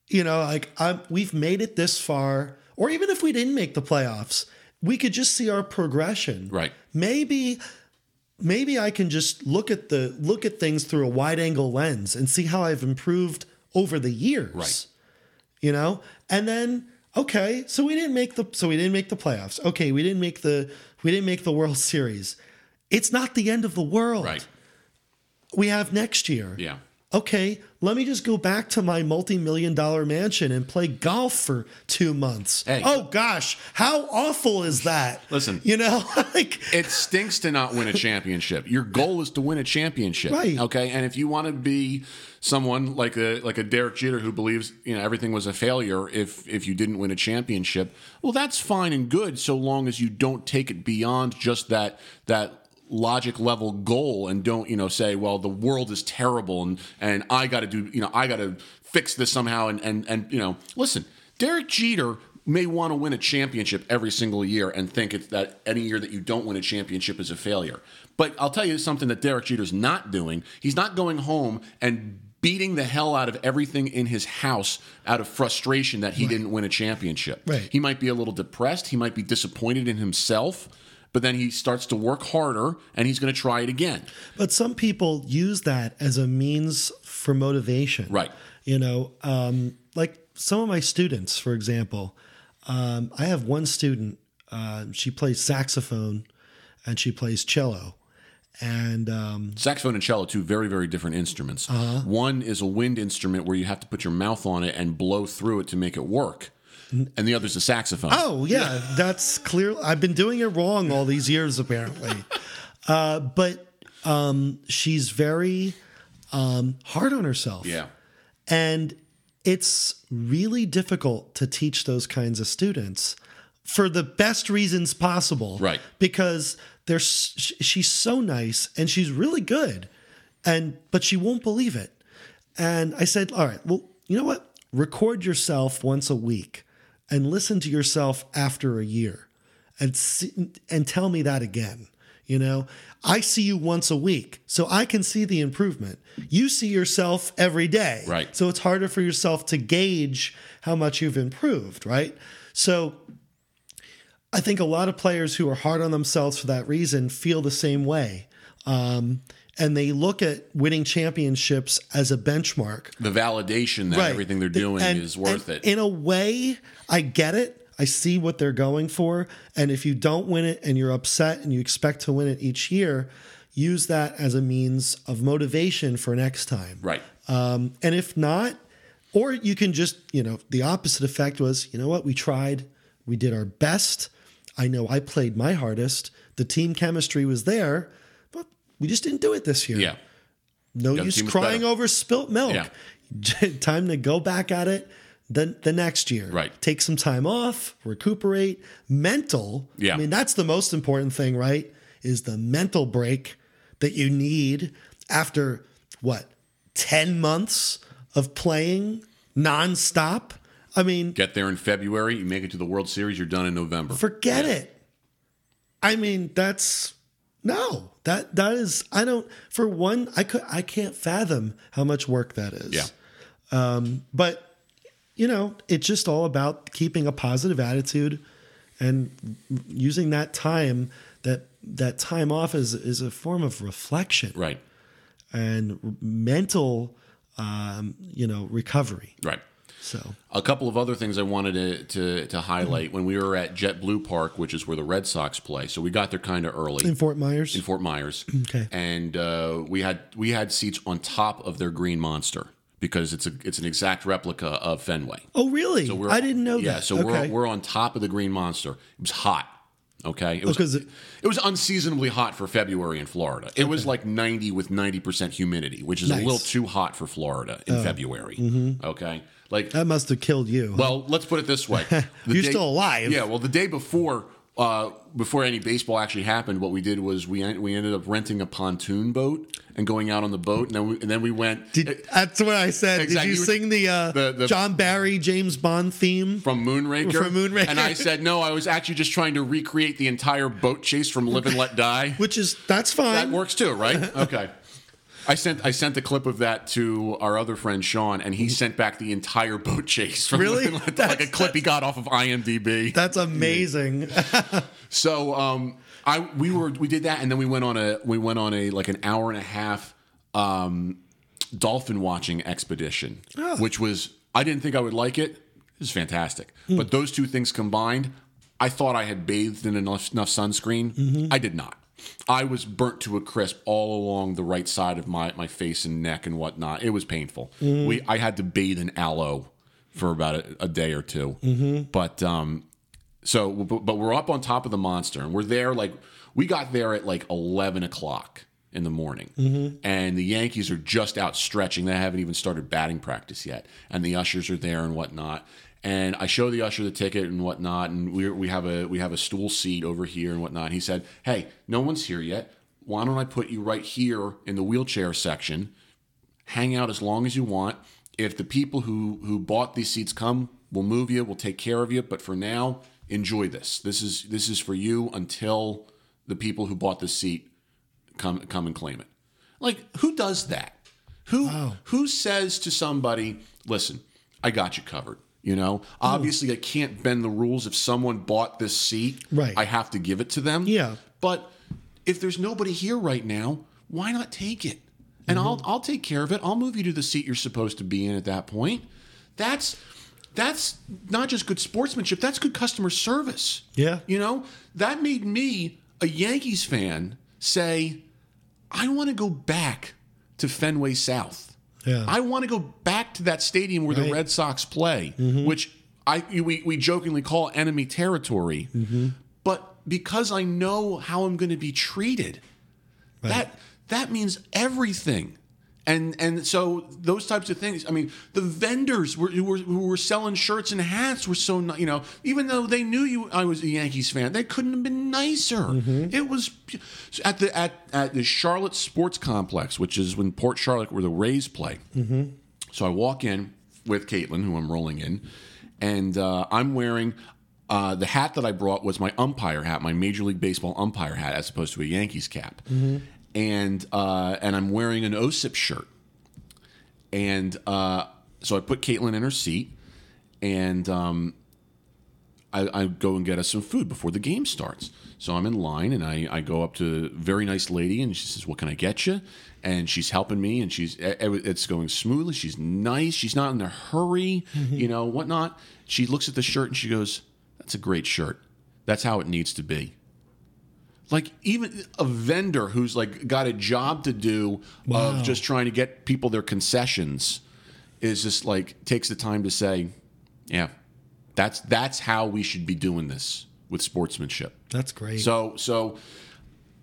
you know like i we've made it this far or even if we didn't make the playoffs we could just see our progression. Right. Maybe maybe I can just look at the look at things through a wide angle lens and see how I've improved over the years. Right. You know? And then okay, so we didn't make the so we didn't make the playoffs. Okay, we didn't make the we didn't make the World Series. It's not the end of the world. Right. We have next year. Yeah. Okay, let me just go back to my multi-million dollar mansion and play golf for two months. Hey. Oh gosh, how awful is that? Listen. you know, <laughs> like It stinks to not win a championship. Your goal is to win a championship, Right. Okay, and if you want to be someone like a like a Derek Jeter who believes you know everything was a failure if if you didn't win a championship, well, that's fine and good so long as you don't take it beyond just that that logic level goal and don't you know say well the world is terrible and and I got to do you know I got to fix this somehow and and and you know listen Derek Jeter may want to win a championship every single year and think it's that any year that you don't win a championship is a failure. But I'll tell you something that Derek Jeter's not doing. He's not going home and beating the hell out of everything in his house out of frustration that he didn't win a championship. Right. He might be a little depressed, he might be disappointed in himself, but then he starts to work harder and he's going to try it again. But some people use that as a means for motivation. Right. You know, um, like some of my students, for example, um, I have one student, uh, she plays saxophone and she plays cello. And um, Saxophone and cello, two very, very different instruments. One is a wind instrument where you have to put your mouth on it and blow through it to make it work. And the other's a saxophone. oh, yeah, that's clear. I've been doing it wrong all these years, apparently. <laughs> uh, but um, she's very um, hard on herself. Yeah. And it's really difficult to teach those kinds of students for the best reasons possible. Right. Because they're, s- sh- she's so nice and she's really good. And but she won't believe it. And I said, "All right, well, you know what? Record yourself once a week and listen to yourself after a year and see, and tell me that again." You know, I see you once a week, so I can see the improvement. You see yourself every day. Right. So it's harder for yourself to gauge how much you've improved, right? So I think a lot of players who are hard on themselves for that reason feel the same way. Um, and they look at winning championships as a benchmark. The validation that everything they're doing And- is worth it. In a way, I get it. I see what they're going for. And if you don't win it and you're upset and you expect to win it each year, use that as a means of motivation for next time. right. Um, and if not, or you can just, you know, the opposite effect was, you know what, we tried, we did our best. I know I played my hardest. The team chemistry was there, we just didn't do it this year. Yeah. No the use crying over spilt milk. Yeah. <laughs> time to go back at it the, the next year. Right. Take some time off, recuperate. Mental. Yeah. I mean, that's the most important thing, right? Is the mental break that you need after what, 10 months of playing nonstop? I mean, Get there in February, you make it to the World Series, you're done in November. forget it. I mean, that's no. That that is I don't for one, I could I can't fathom how much work that is. yeah. Um, but you know, it's just all about keeping a positive attitude and using that time that that time off is is a form of reflection Right. and mental um, you know, recovery. Right. So A couple of other things I wanted to, to, to highlight when we were at JetBlue Park, which is where the Red Sox play. So we got there kind of early in Fort Myers. in Fort Myers. Okay. And uh, we had we had seats on top of their Green Monster because it's a it's an exact replica of Fenway. oh really? We're- I didn't know yeah, that. Yeah, so okay. we're we're on top of the Green Monster. It was hot. Okay, it was Because it, it- was unseasonably hot for February in Florida. It was like ninety with ninety percent humidity, which is Nice. Oh. a little too hot for Florida in February. Mm-hmm. Okay, like that must have killed you. well, let's put it this way: <laughs> You're still alive. Yeah. Well, the day before, uh, before any baseball actually happened, what we did was we we ended up renting a pontoon boat and going out on the boat, and then we, and then we went Did, that's what I said. Exactly. Did you sing the, uh, The- the- John Barry James Bond theme? from Moonraker. From Moonraker. and I said no. I was actually just trying to recreate the entire boat chase from Live and Let Die. <laughs> Which is that's fine. That works too, right? <laughs> Okay. I sent I sent a clip of that to our other friend Sean, and he sent back the entire boat chase from Really? <laughs> like, like a clip he got off of IMDb. That's amazing. <laughs> So um, I we were we did that, and then we went on a we went on a like an hour and a half um, dolphin watching expedition, Oh. which was I didn't think I would like it. It was fantastic, but those two things combined, I thought I had bathed in enough, enough sunscreen. I did not. I was burnt to a crisp all along the right side of my, my face and neck and whatnot. It was painful. Mm-hmm. We I had to bathe in aloe for about a, a day or 2 mm-hmm. But um, so, but, but we're up on top of the monster, and we're there. Like we got there at like eleven o'clock in the morning, mm-hmm. and the Yankees are just out stretching. They haven't even started batting practice yet, and the ushers are there and whatnot. And I show the usher the ticket and whatnot, and we we have a we have a stool seat over here and whatnot. He said, "Hey, no one's here yet. Why don't I put you right here in the wheelchair section? hang out as long as you want. If the people who who bought these seats come, we'll move you. We'll take care of you. But for now, enjoy this. This is this is for you until the people who bought this seat come come and claim it. Like who does that? Who who says to somebody, "Listen, I got you covered." You know, hmm. obviously, I can't bend the rules. If someone bought this seat, Right. I have to give it to them. Yeah. But if there's nobody here right now, why not take it? And mm-hmm. I'll I'll take care of it. I'll move you to the seat you're supposed to be in at that point. That's that's not just good sportsmanship, that's good customer service. Yeah. You know, that made me a Yankees fan say, I want to go back to Fenway South. Yeah. I want to go back to that stadium where the Red Sox play, mm-hmm. which I we, we jokingly call enemy territory. Mm-hmm. But because I know how I'm going to be treated, that that means everything. And and so those types of things. I mean, the vendors were, who were who were selling shirts and hats were so you know. Even though they knew you, I was a Yankees fan. They couldn't have been nicer. It was at the at at the Charlotte Sports Complex, which is in Port Charlotte, where the Rays play. So I walk in with Caitlin, who I'm rolling in, and uh, I'm wearing uh, the hat that I brought was my umpire hat, my Major League Baseball umpire hat, as opposed to a Yankees cap. And uh, and I'm wearing an OSIP shirt. And uh, so I put Caitlin in her seat, and um, I, I go and get us some food before the game starts. So I'm in line and I, I go up to a very nice lady and she says, "What can I get you?" And she's helping me and she's it's going smoothly. She's nice. She's not in a hurry, you know, whatnot. She looks at the shirt and she goes, "That's a great shirt. That's how it needs to be." Like even a vendor who's like got a job to do of just trying to get people their concessions is just like takes the time to say, "Yeah, that's that's how we should be doing this with sportsmanship." That's great. So so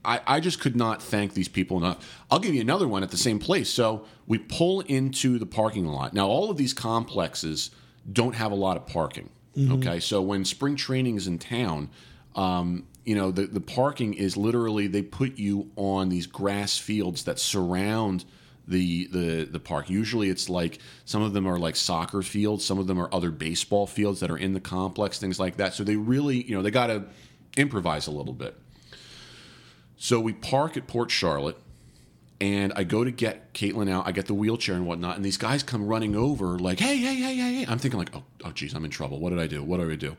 I, I just could not thank these people enough. I'll give you another one at the same place. So we pull into the parking lot. Now all of these complexes don't have a lot of parking. Okay. So when spring training is in town, um, you know, the, the parking is literally they put you on these grass fields that surround the the the park. Usually it's like some of them are like soccer fields, some of them are other baseball fields that are in the complex, things like that. So they really, you know, they got to improvise a little bit. So we park at Port Charlotte, and I go to get Caitlin out. I get the wheelchair and whatnot, and these guys come running over like, "Hey, hey, hey, hey!" hey. I'm thinking like, "Oh, oh, geez, I'm in trouble. What did I do? What did I do?"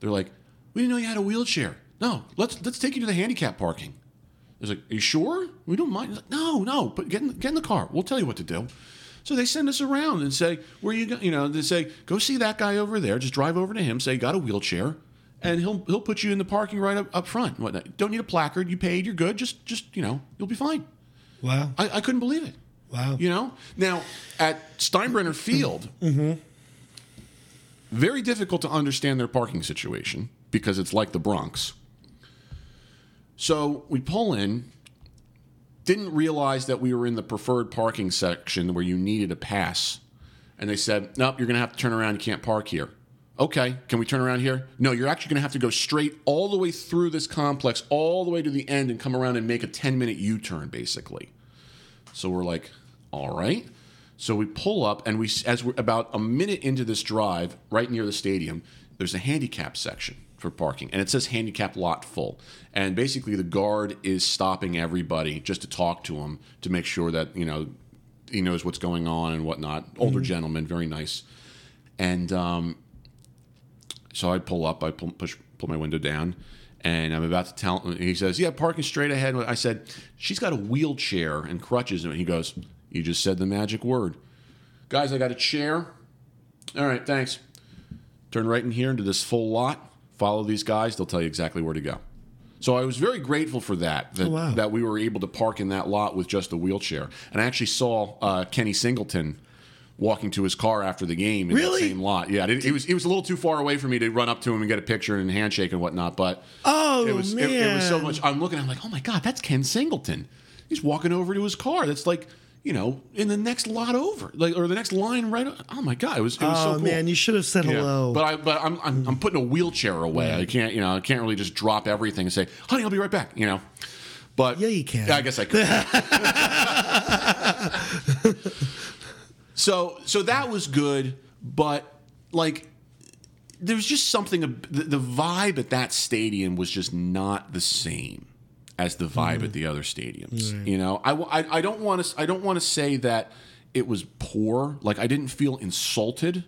They're like, "We didn't know you had a wheelchair. No, let's let's take you to the handicap parking." I was like, "Are you sure? We don't mind." Like, no, no, but get in, get in the car. We'll tell you what to do. So they send us around and say, "Where you go?" You know, they say, "Go see that guy over there. Just drive over to him. Say, got a wheelchair." And he'll he'll put you in the parking right up, up front. Whatnot. Don't need a placard. You paid. You're good. Just just you know you'll be fine. wow. I, I couldn't believe it. Wow. You know? Now, at Steinbrenner Field, <clears throat> mm-hmm. very difficult to understand their parking situation because it's like the Bronx. So we pull in, didn't realize that we were in the preferred parking section where you needed a pass. And they said, nope, you're going to have to turn around. You can't park here. Okay, can we turn around here? No, you're actually going to have to go straight all the way through this complex, all the way to the end, and come around and make a 10 minute U turn, basically. So we're like, all right. So we pull up, and we, as we're about a minute into this drive, right near the stadium, there's a handicap section for parking, and it says handicap lot full. And basically, the guard is stopping everybody just to talk to him to make sure that you know he knows what's going on and whatnot. Older gentleman, very nice. And um, so I pull up, I pull, push, pull my window down, and I'm about to tell him. He says, "Yeah, parking straight ahead." I said, "She's got a wheelchair and crutches." And he goes, "You just said the magic word, guys. I got a chair. All right, thanks. Turn right in here into this full lot. Follow these guys. They'll tell you exactly where to go." So I was very grateful for that. That, Oh, wow. that we were able to park in that lot with just a wheelchair. And I actually saw uh, Kenny Singleton walking to his car after the game in Really? that same lot. Yeah, it, it was it was a little too far away for me to run up to him and get a picture and handshake and whatnot. But Oh, it was it, it was so much. I'm looking. I'm like, oh my god, that's Ken Singleton. He's walking over to his car. That's like. You know, in the next lot over, like or the next line right. Oh my god, it was it was so Oh cool. man, you should have said Yeah. hello. But I but I'm, I'm I'm putting a wheelchair away. I mm. can't you know I can't really just drop everything and say, honey, I'll be right back. You know, but Yeah, you can. Yeah, I guess I could. <laughs> so so that was good, but like there was just something. the vibe at that stadium was just not the same as the vibe at mm. the other stadiums. You know, I, I, I don't want to I don't want to say that it was poor. Like I didn't feel insulted,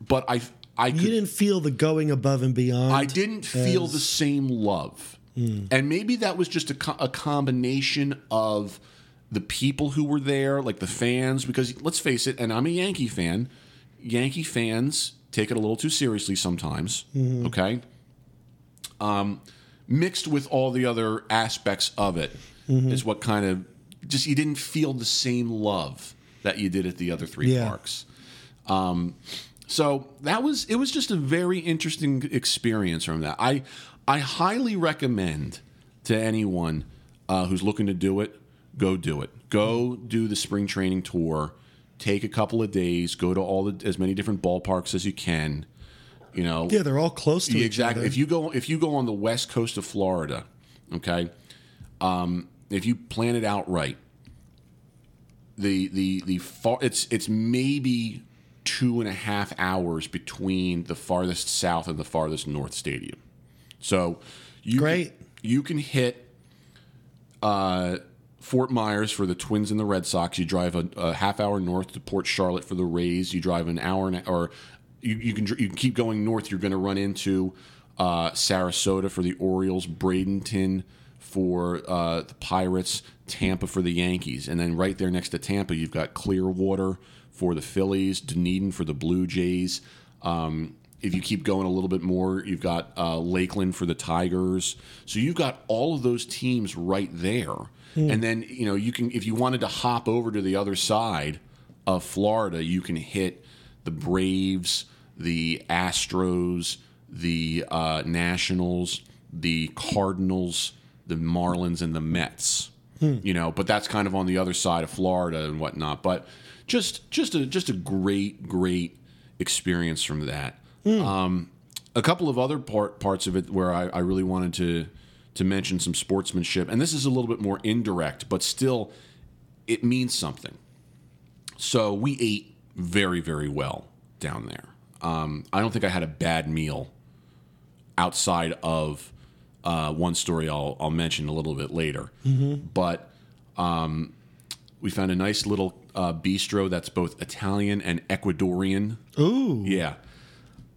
but I I could you didn't feel the going above and beyond. I didn't feel the same love. Mm. And maybe that was just a, a combination of the people who were there, like the fans, because let's face it, and I'm a Yankee fan, Yankee fans take it a little too seriously sometimes, mm-hmm. okay? Um, mixed with all the other aspects of it is what kind of just you didn't feel the same love that you did at the other three Yeah. parks. Um, so that was it was just a very interesting experience from that. I I highly recommend to anyone uh, who's looking to do it, go do it. Go do the spring training tour. Take a couple of days. Go to all the as many different ballparks as you can. You know, Yeah, they're all close to exactly. other. If you go if you go on the west coast of Florida, okay, um, if you plan it out right, the the the far it's it's maybe two and a half hours between the farthest south and the farthest north stadium. So you Great. Can, you can hit uh, Fort Myers for the Twins and the Red Sox. You drive a, a half hour north to Port Charlotte for the Rays. You drive an hour and, or you, you can you can keep going north. You're going to run into uh, Sarasota for the Orioles, Bradenton for uh, the Pirates, Tampa for the Yankees, and then right there next to Tampa, you've got Clearwater for the Phillies, Dunedin for the Blue Jays. Um, if you keep going a little bit more, you've got uh, Lakeland for the Tigers. So you've got all of those teams right there. And then you know you can if you wanted to hop over to the other side of Florida, you can hit the Braves, the Astros, the uh, Nationals, the Cardinals, the Marlins, and the Mets. You know, but that's kind of on the other side of Florida and whatnot. But just just a just a great great experience from that. Um, a couple of other part, parts of it where I, I really wanted to to mention some sportsmanship, and this is a little bit more indirect, but still, it means something. So we ate very very well down there. Um, I don't think I had a bad meal outside of uh, one story I'll, I'll mention a little bit later. But um, we found a nice little uh, bistro that's both Italian and Ecuadorian. Ooh, Yeah.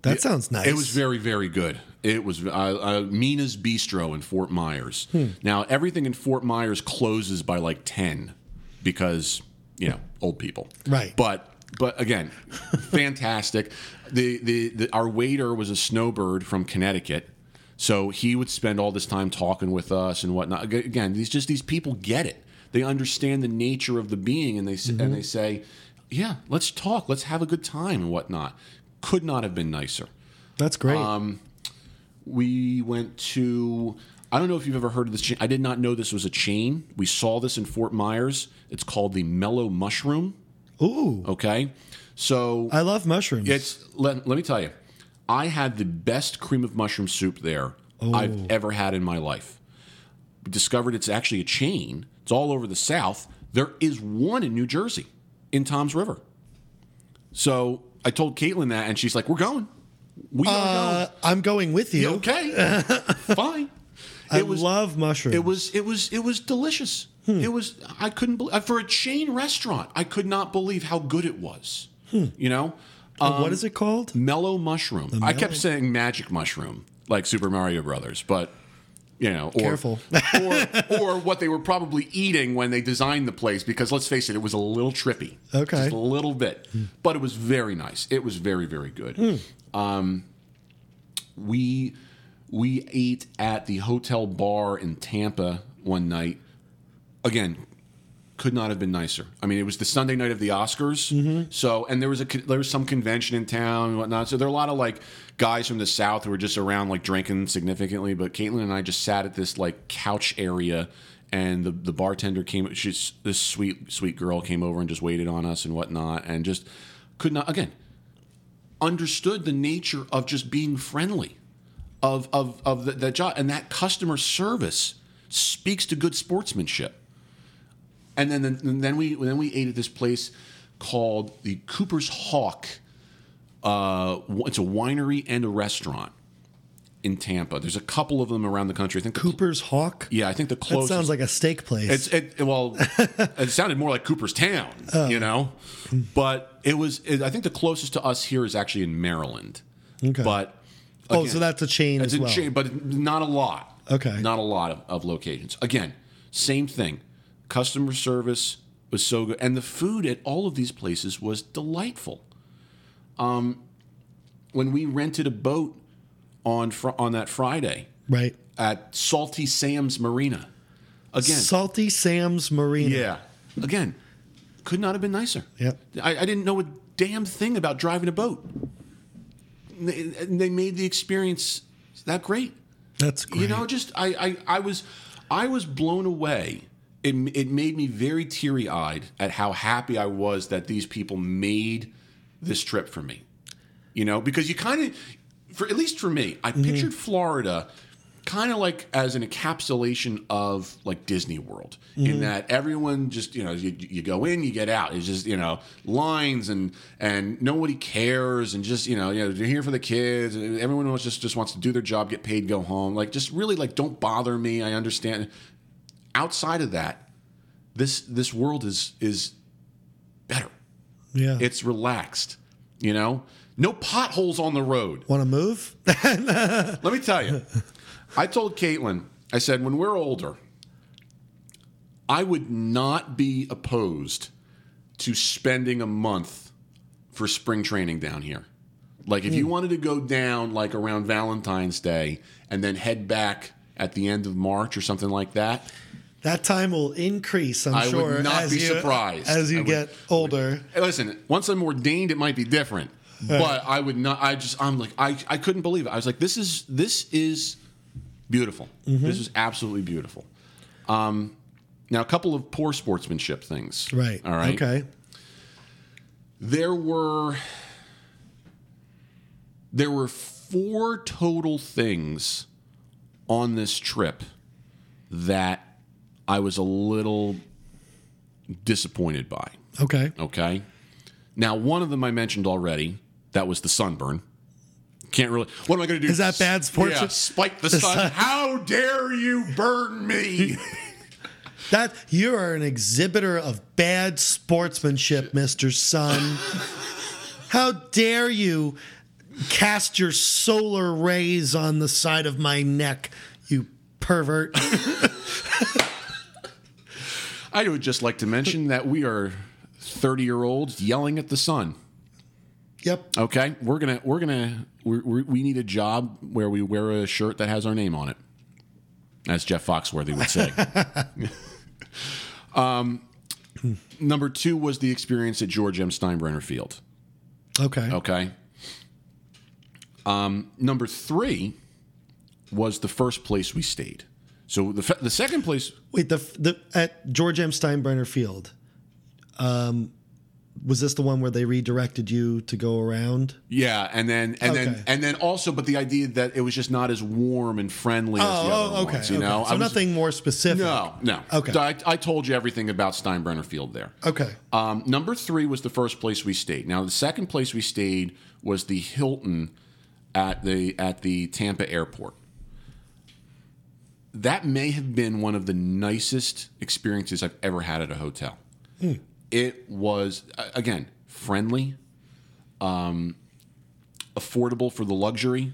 that sounds nice. It was very, very good. It was uh, uh, Mina's Bistro in Fort Myers. Now, everything in Fort Myers closes by like 10 because, you know, old people. Right. But but again, fantastic. The, the the our waiter was a snowbird from Connecticut. So he would spend all this time talking with us and whatnot. Again, these just these people get it. They understand the nature of the being, and they s and they say, "Yeah, let's talk. Let's have a good time and whatnot." Could not have been nicer That's great. Um, we went to I don't know if you've ever heard of this chain. I did not know this was a chain. We saw this in Fort Myers. It's called the Mellow Mushroom. Ooh, Okay. So I love mushrooms. it's let, let me tell you, I had the best cream of mushroom soup there I've ever had in my life. Discovered it's actually a chain. It's all over the South. There is one in New Jersey, in Toms River. So I told Caitlin that, and she's like, "We're going." We are Uh, I'm going with you. Okay, <laughs> fine. I was love mushrooms. it was it was it was delicious. Hmm. It was I couldn't believe for a chain restaurant. I could not believe how good it was. You know, Uh, what is it called? mellow mushroom. I kept saying magic mushroom, like Super Mario Brothers, but you know, or, Careful. <laughs> or or what they were probably eating when they designed the place. Because let's face it, it was a little trippy, Okay. just a little bit, but it was very nice. It was very very good. Um, we we ate at the hotel bar in Tampa one night. Again, could not have been nicer. I mean, it was the Sunday night of the Oscars. Mm-hmm. So, and there was a there was some convention in town and whatnot. So there are a lot of like guys from the South who were just around like drinking significantly. But Caitlin and I just sat at this like couch area, and the the bartender came. She's this sweet sweet girl came over and just waited on us and whatnot, and just could not again understood the nature of just being friendly of of of the, that job and that customer service speaks to good sportsmanship and then and then we then we ate at this place called the Cooper's Hawk. Uh, it's a winery and a restaurant in Tampa. There's a couple of them around the country. I think the, Cooper's Hawk. yeah, I think the that closest. sounds like a steak place. It's it well, <laughs> it sounded more like Cooperstown, you know, but it was. It, I think the closest to us here is actually in Maryland. Okay. But oh, so that's a chain it's a chain, but not a lot. Okay. Not a lot of, of locations. Again, same thing. Customer service was so good, and the food at all of these places was delightful. Um, when we rented a boat on fr- on that Friday Right. at Salty Sam's Marina, again, Salty Sam's Marina. yeah, again, could not have been nicer. Yeah, I, I didn't know a damn thing about driving a boat. They, and they made the experience that great. That's great. You know, just I, I, I was I was blown away. It, it made me very teary eyed at how happy I was that these people made this trip for me. You know, because you kind of, for at least for me, I mm-hmm. pictured Florida kind of like as an encapsulation of like Disney World, in mm-hmm. that everyone just you know you, you go in, you get out. It's just you know lines and and nobody cares, and just you know you know you're here for the kids, and everyone wants just just wants to do their job, get paid, go home. Like just really like don't bother me. I understand. Outside of that, this this world is is better. yeah. It's relaxed. You know, no potholes on the road. Want to move? <laughs> Let me tell you. I told Caitlin, I said, when we're older, I would not be opposed to spending a month for spring training down here. Like if you hmm. wanted to go down like around Valentine's Day and then head back at the end of March or something like that. That time will increase, I'm sure. I would not as be you, surprised. As you I would- get older. Hey, listen, once I'm ordained, it might be different. <laughs> But I would not. I just. I'm like. I. I couldn't believe it. I was like. This is. This is beautiful. Mm-hmm. This is absolutely beautiful. Um, now a couple of poor sportsmanship things. Right. All right. Okay. There were. There were four total things on this trip that I was a little disappointed by. Okay. Okay. Now, one of them I mentioned already. That was the sunburn. Can't really. What am I going to do? Is that bad sports- Yeah, spike the, the sun. sun. How dare you burn me? <laughs> That you are an exhibitor of bad sportsmanship, Mr. Sun. <laughs> How dare you cast your solar rays on the side of my neck, you pervert. <laughs> I would just like to mention that we are thirty-year-olds yelling at the sun. yep. Okay, we're gonna we're gonna we're, we we need a job where we wear a shirt that has our name on it, as Jeff Foxworthy would say. <laughs> um, number two was the experience at George M. Steinbrenner Field. Okay. Okay. Um, number three was the first place we stayed. So the the second place, Wait, the the at George M. Steinbrenner Field. Um, was this the one where they redirected you to go around? yeah, and then and then and then also, but the idea that it was just not as warm and friendly as the other okay. ones. You okay. know, so was- nothing more specific. No, no. Okay. I, I told you everything about Steinbrenner Field there. Okay. Um, number three was the first place we stayed. Now, the second place we stayed was the Hilton at the at the Tampa airport. That may have been one of the nicest experiences I've ever had at a hotel. It was again friendly, um, affordable for the luxury.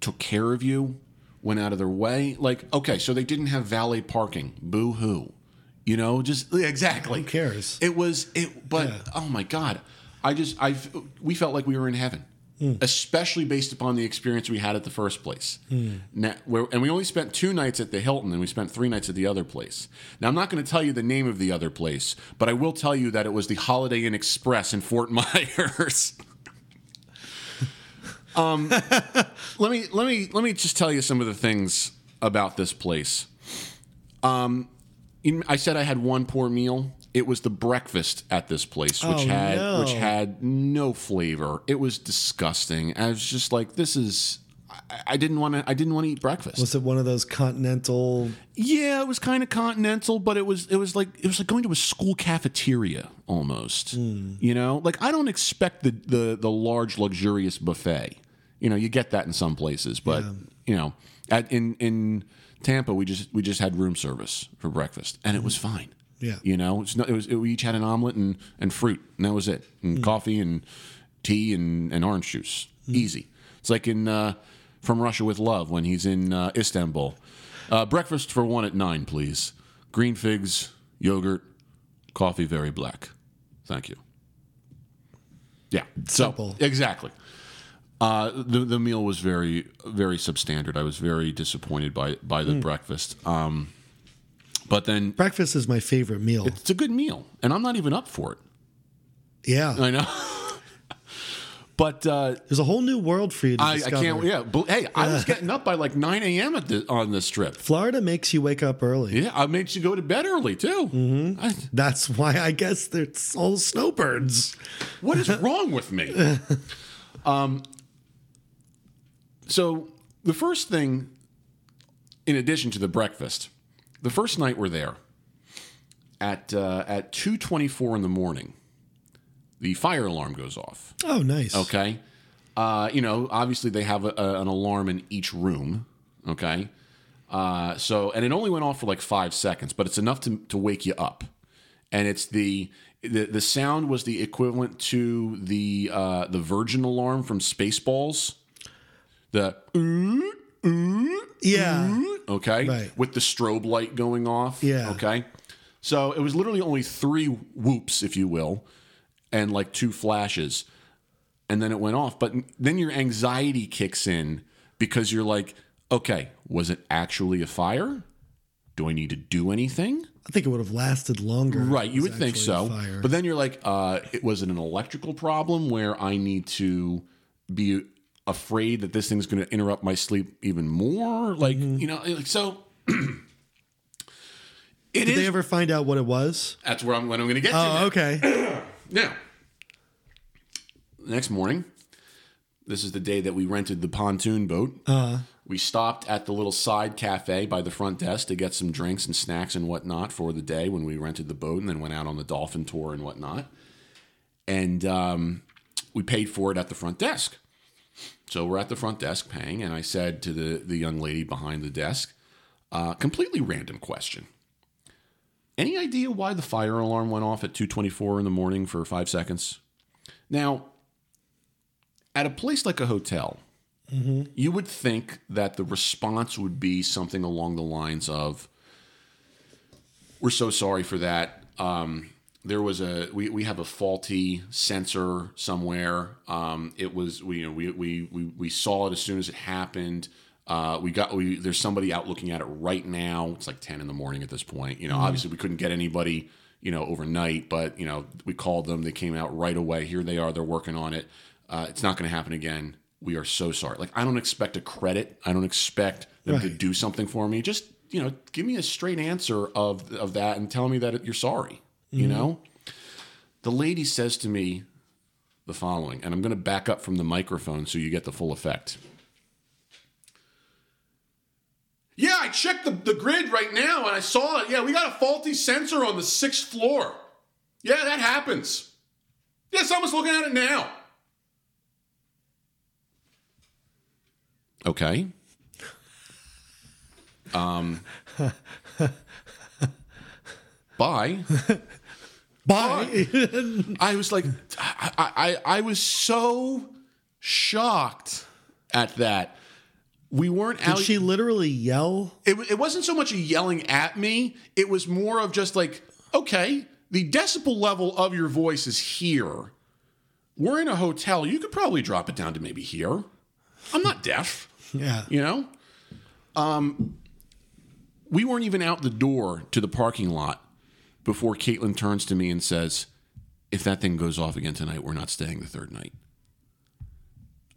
Took care of you, went out of their way. Like okay, so they didn't have valet parking. Boo hoo. You know, just exactly. Who cares? It was it, but Yeah. oh my god, I just I we felt like we were in heaven, especially based upon the experience we had at the first place. Now, where, and we only spent two nights at the Hilton, and we spent three nights at the other place. Now I'm not going to tell you the name of the other place, but I will tell you that it was the Holiday Inn Express in Fort <laughs> Myers. <laughs> um, let me let me let me just tell you some of the things about this place. Um, in, I said I had one poor meal. It was the breakfast at this place, which Oh, had no. which had no flavor. It was disgusting. I was just like, this is. I, I didn't want to. I didn't want to eat breakfast. Was it one of those continental? yeah, it was kind of continental, but it was it was like it was like going to a school cafeteria almost. Hmm. You know, like I don't expect the the the large luxurious buffet. You know, you get that in some places, but you know, at in in Tampa, we just we just had room service for breakfast, and it was fine. Yeah. you know, it's not, it was we each had an omelet and and fruit, and that was it, and coffee and tea and, and orange juice. Easy. It's like in uh, From Russia with Love when he's in uh, Istanbul. Uh, breakfast for one at nine, please. Green figs, yogurt, coffee very black. Thank you. Yeah. So, Simple. exactly. Uh, the the meal was very very substandard. I was very disappointed by by the breakfast. Um, but then Breakfast is my favorite meal. it's a good meal, and I'm not even up for it. yeah, I know. but uh, there's a whole new world for you to I, I can't. Yeah. But, hey, I was getting up by like 9 a.m. at the, on this trip. Florida makes you wake up early. Yeah, I made you go to bed early too. Mm-hmm. I, That's why I guess there's all snowbirds. what is wrong with me? <laughs> Um, so the first thing, in addition to the breakfast, the first night we're there at uh, at two twenty four in the morning, the fire alarm goes off. Oh, nice. Okay. Uh, you know, obviously they have a, a- an alarm in each room. Okay. Uh, so, and it only went off for like five seconds, but it's enough to, to wake you up. And it's the, the the sound was the equivalent to the uh, the Virgin alarm from Spaceballs. The Yeah. Okay, Right. with the strobe light going off. Yeah. Okay. So it was literally only three whoops, if you will, and like two flashes, and then it went off. But then your anxiety kicks in because you're like, okay, was it actually a fire? Do I need to do anything? I think it would have lasted longer. Right, you would think so. But then you're like, uh, it was it an electrical problem where I need to be afraid that this thing's going to interrupt my sleep even more? Like, Mm-hmm. you know, like so. <clears throat> It Did is. they ever find out what it was? that's where I'm. When I'm going to get to. Oh, now. okay. <clears throat> Now, the next morning, this is the day that we rented the pontoon boat. Uh, We stopped at the little side cafe by the front desk to get some drinks and snacks and whatnot for the day when we rented the boat and then went out on the dolphin tour and whatnot. And um, we paid for it at the front desk. So we're at the front desk paying, and I said to the, the young lady behind the desk, uh, completely random question. Any idea why the fire alarm went off at 2:24 in the morning for 5 seconds? Now, at a place like a hotel, you would think that the response would be something along the lines of we're so sorry for that um, there was a we, we have a faulty sensor somewhere. Um, it was we, you know, we, we we we saw it as soon as it happened. Uh, we got we there's somebody out looking at it right now. It's like 10 in the morning at this point. You know obviously we couldn't get anybody you know overnight but you know we called them. They came out right away. Here they are. They're working on it. Uh, it's not going to happen again. We are so sorry. Like i don't expect a credit. I don't expect them to do something for me. Just you know give me a straight answer of of that and tell me that you're sorry you know the lady says to me the following and i'm going to back up from the microphone so you get the full effect yeah i checked the, the grid right now and i saw it yeah we got a faulty sensor on the sixth floor yeah that happens yeah someone's looking at it now Okay. Um. <laughs> Bye. <laughs> Bye. <laughs> I was like, I, I, I was so shocked at that. We weren't Did out. she literally yell? it, it wasn't so much a yelling at me. It was more of just like, okay, the decibel level of your voice is here. We're in a hotel. You could probably drop it down to maybe here. I'm not deaf, Yeah. you know? Um, we weren't even out the door to the parking lot before Caitlin turns to me and says, if that thing goes off again tonight, we're not staying the third night.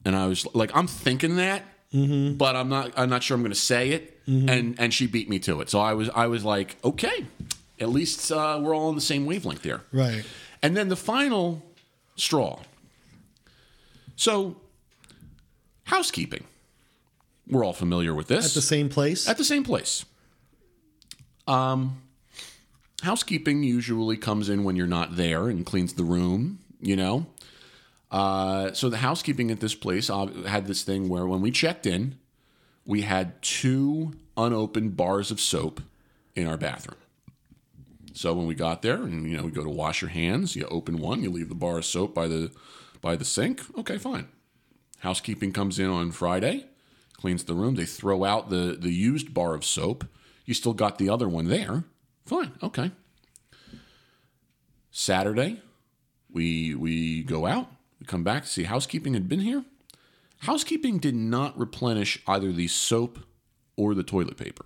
And I was like, I'm thinking that, but I'm not. I'm not sure I'm going to say it. And and she beat me to it. So I was I was like, okay, at least uh, we're all on the same wavelength there. Right. And then the final straw. So housekeeping. We're all familiar with this At the same place? at the same place. Um, housekeeping usually comes in when you're not there and cleans the room. You know, uh, so the housekeeping at this place uh, had this thing where when we checked in, we had two unopened bars of soap in our bathroom. So when we got there, and you know, we go to wash your hands, you open one, you leave the bar of soap by the by the sink. Okay, fine. Housekeeping comes in on Friday, cleans the room. They throw out the the used bar of soap. You still got the other one there. Fine. Okay. Saturday, we we go out. We come back to see housekeeping had been here. Housekeeping did not replenish either the soap or the toilet paper.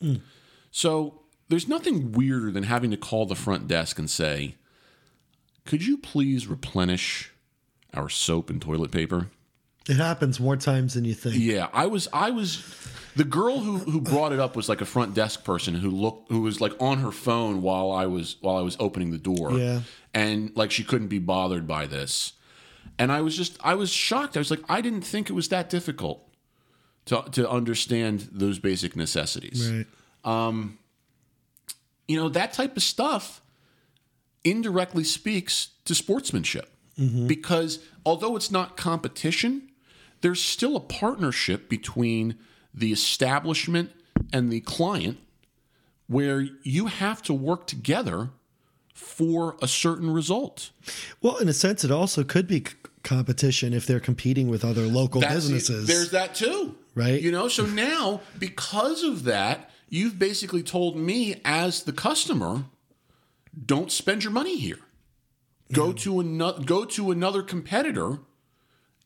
Hmm. So there's nothing weirder than having to call the front desk and say, "Could you please replenish our soap and toilet paper?" it happens more times than you think. Yeah, I was I was the girl who who brought it up was like a front desk person who looked who was like on her phone while I was while I was opening the door. Yeah. And like she couldn't be bothered by this. And I was just I was shocked. I was like I didn't think it was that difficult to to understand those basic necessities. Right. Um, you know, that type of stuff indirectly speaks to sportsmanship. Mm-hmm. Because although it's not competition, there's still a partnership between the establishment and the client where you have to work together for a certain result. Well, in a sense, it also could be c- competition if they're competing with other local That's- businesses. There's that too. Right. You know, so now because of that, you've basically told me as the customer, don't spend your money here. Go to another go to another competitor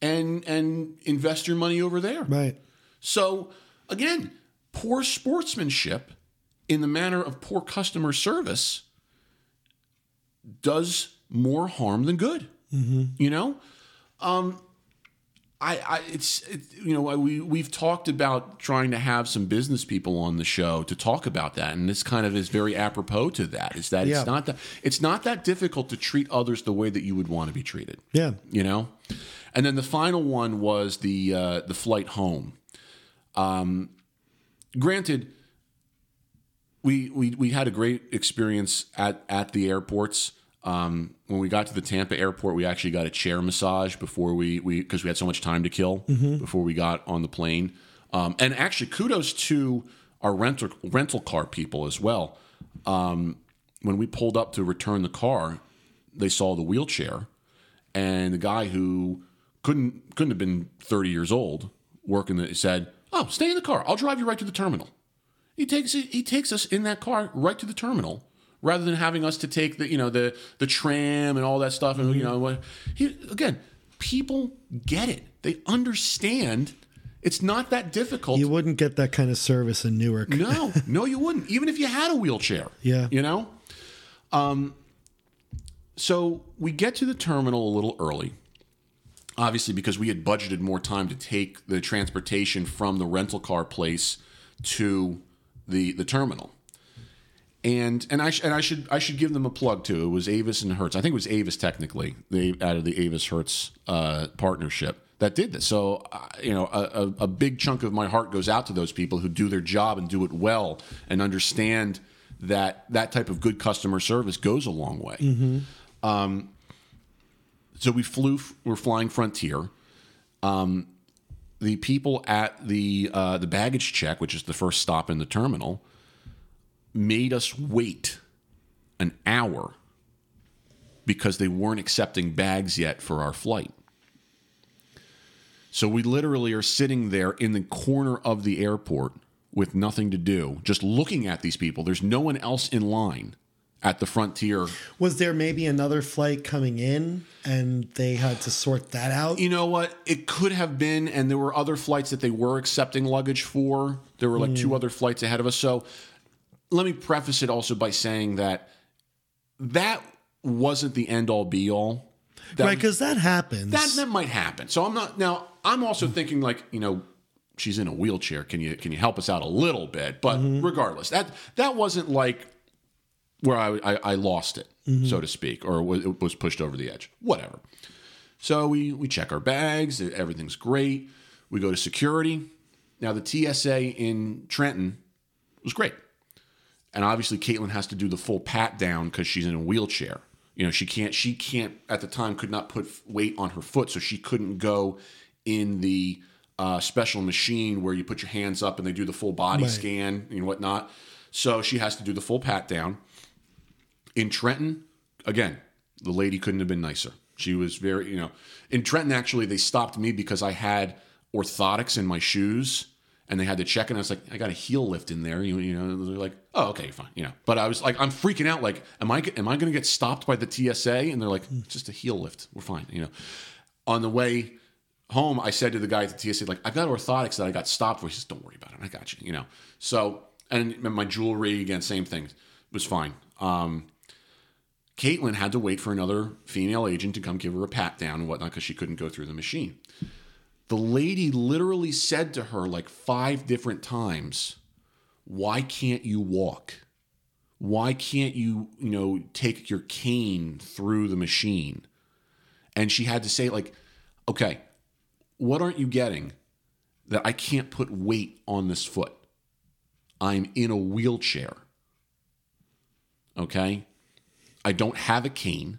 and and invest your money over there. right. So again, poor sportsmanship in the manner of poor customer service does more harm than good. You know, um, I, I it's it, you know we we've talked about trying to have some business people on the show to talk about that, and this kind of is very apropos to that. Is that Yeah. it's not that it's not that difficult to treat others the way that you would want to be treated Yeah. you know and then the final one was the uh, the flight home um, granted we, we we had a great experience at at the airports. Um, when we got to the Tampa airport we actually got a chair massage before we we because we had so much time to kill before we got on the plane. Um, and actually kudos to our rental rental car people as well. Um, when we pulled up to return the car they saw the wheelchair and the guy who couldn't couldn't have been 30 years old working the, said oh stay in the car i'll drive you right to the terminal he takes he takes us in that car right to the terminal rather than having us to take the you know the the tram and all that stuff and you know what he again people get it they understand it's not that difficult You wouldn't get that kind of service in Newark. no, <laughs> no, you wouldn't. Even if you had a wheelchair. Yeah. You know? Um, so we get to the terminal a little early, obviously, because we had budgeted more time to take the transportation from the rental car place to the the terminal. And and I sh- and I should I should give them a plug too. It was Avis and Hertz. I think it was Avis technically. They out of the Avis Hertz uh, partnership that did this. So uh, you know, a, a, a big chunk of my heart goes out to those people who do their job and do it well and understand that that type of good customer service goes a long way. Um, so we flew. We're flying Frontier. Um, the people at the uh, the baggage check, which is the first stop in the terminal, made us wait an hour because they weren't accepting bags yet for our flight. So we literally are sitting there in the corner of the airport with nothing to do, just looking at these people. There's no one else in line at the frontier. Was there maybe another flight coming in and they had to sort that out? You know what? It could have been, and there were other flights that they were accepting luggage for. There were like two hmm. other flights ahead of us. So let me preface it also by saying that that wasn't the end all be all. That right, because that happens. that that might happen. So I'm not now. I'm also thinking like you know she's in a wheelchair. Can you can you help us out a little bit? But mm-hmm. regardless, that that wasn't like where I I, I lost it, so to speak, or it was pushed over the edge. Whatever. So we we check our bags. Everything's great. We go to security. Now the TSA in Trenton was great, and obviously Caitlin has to do the full pat down because she's in a wheelchair. You know she can't she can't at the time could not put weight on her foot, so she couldn't go in the uh, special machine where you put your hands up and they do the full body Right. scan and whatnot. So she has to do the full pat down. In Trenton, again, the lady couldn't have been nicer. She was very, you know, in Trenton, actually, they stopped me because I had orthotics in my shoes and they had to check. And I was like, I got a heel lift in there. You, you know, they're like, oh, okay, fine. You know, but I was like, I'm freaking out. Like, am I, am I going to get stopped by the TSA? And they're like, just a heel lift. We're fine. You know, on the way home, I said to the guy at the TSA, like, I've got orthotics that I got stopped for. He says, don't worry about it. I got you, you know. So, and my jewelry, again, same thing, was fine. Um, Caitlin had to wait for another female agent to come give her a pat down and whatnot because she couldn't go through the machine. The lady literally said to her like five different times, Why can't you walk? Why can't you, you know, take your cane through the machine? And she had to say, like, okay, what aren't you getting that I can't put weight on this foot? I'm in a wheelchair. Okay? I don't have a cane.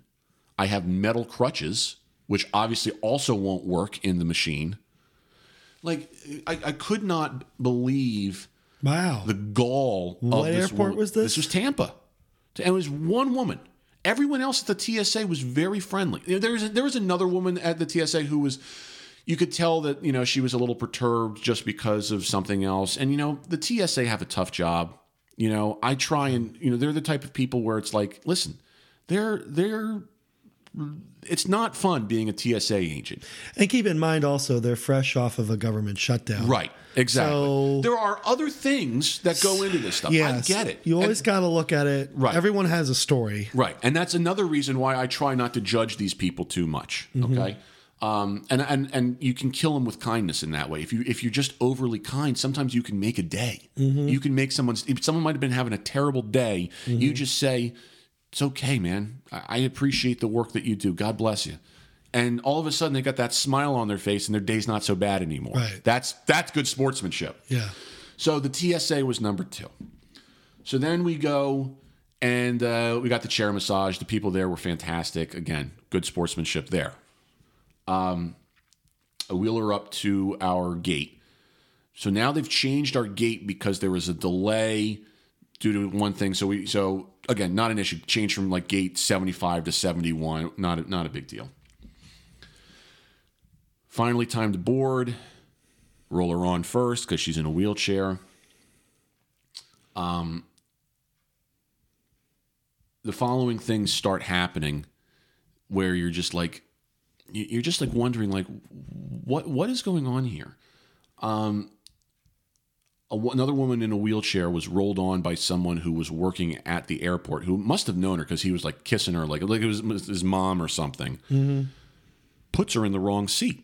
I have metal crutches, which obviously also won't work in the machine. Like, I, I could not believe wow. the gall of What this airport woman. was this? This was Tampa. And it was one woman. Everyone else at the TSA was very friendly. There was there was another woman at the TSA who was you could tell that, you know, she was a little perturbed just because of something else. And you know, the TSA have a tough job. You know, I try and, you know, they're the type of people where it's like, listen, they're they're it's not fun being a TSA agent. and keep in mind also, they're fresh off of a government shutdown. Right. Exactly. So- there are other things that go into this stuff. Yes. I get it. You always got to look at it. Right. Everyone has a story. Right. And that's another reason why I try not to judge these people too much. Mm-hmm. Okay. Um, and, and and you can kill them with kindness in that way. If you if you're just overly kind, sometimes you can make a day. Mm-hmm. You can make someone's. If someone might have been having a terrible day, mm-hmm. you just say, "It's okay, man. I, appreciate the work that you do. God bless you." And all of a sudden, they got that smile on their face, and their day's not so bad anymore. Right. That's that's good sportsmanship. Yeah. So the TSA was number two. So then we go and uh, we got the chair massage. The people there were fantastic. Again, good sportsmanship there. Um, I wheel her up to our gate. So now they've changed our gate because there was a delay due to one thing. So we so again not an issue. Change from like gate seventy five to seventy one. Not a, not a big deal. Finally, time to board. Roll her on first because she's in a wheelchair. Um, the following things start happening where you're just like you- you're just like wondering like what what is going on here um a, another woman in a wheelchair was rolled on by someone who was working at the airport who must have known her because he was like kissing her like like it was his mom or something puts her in the wrong seat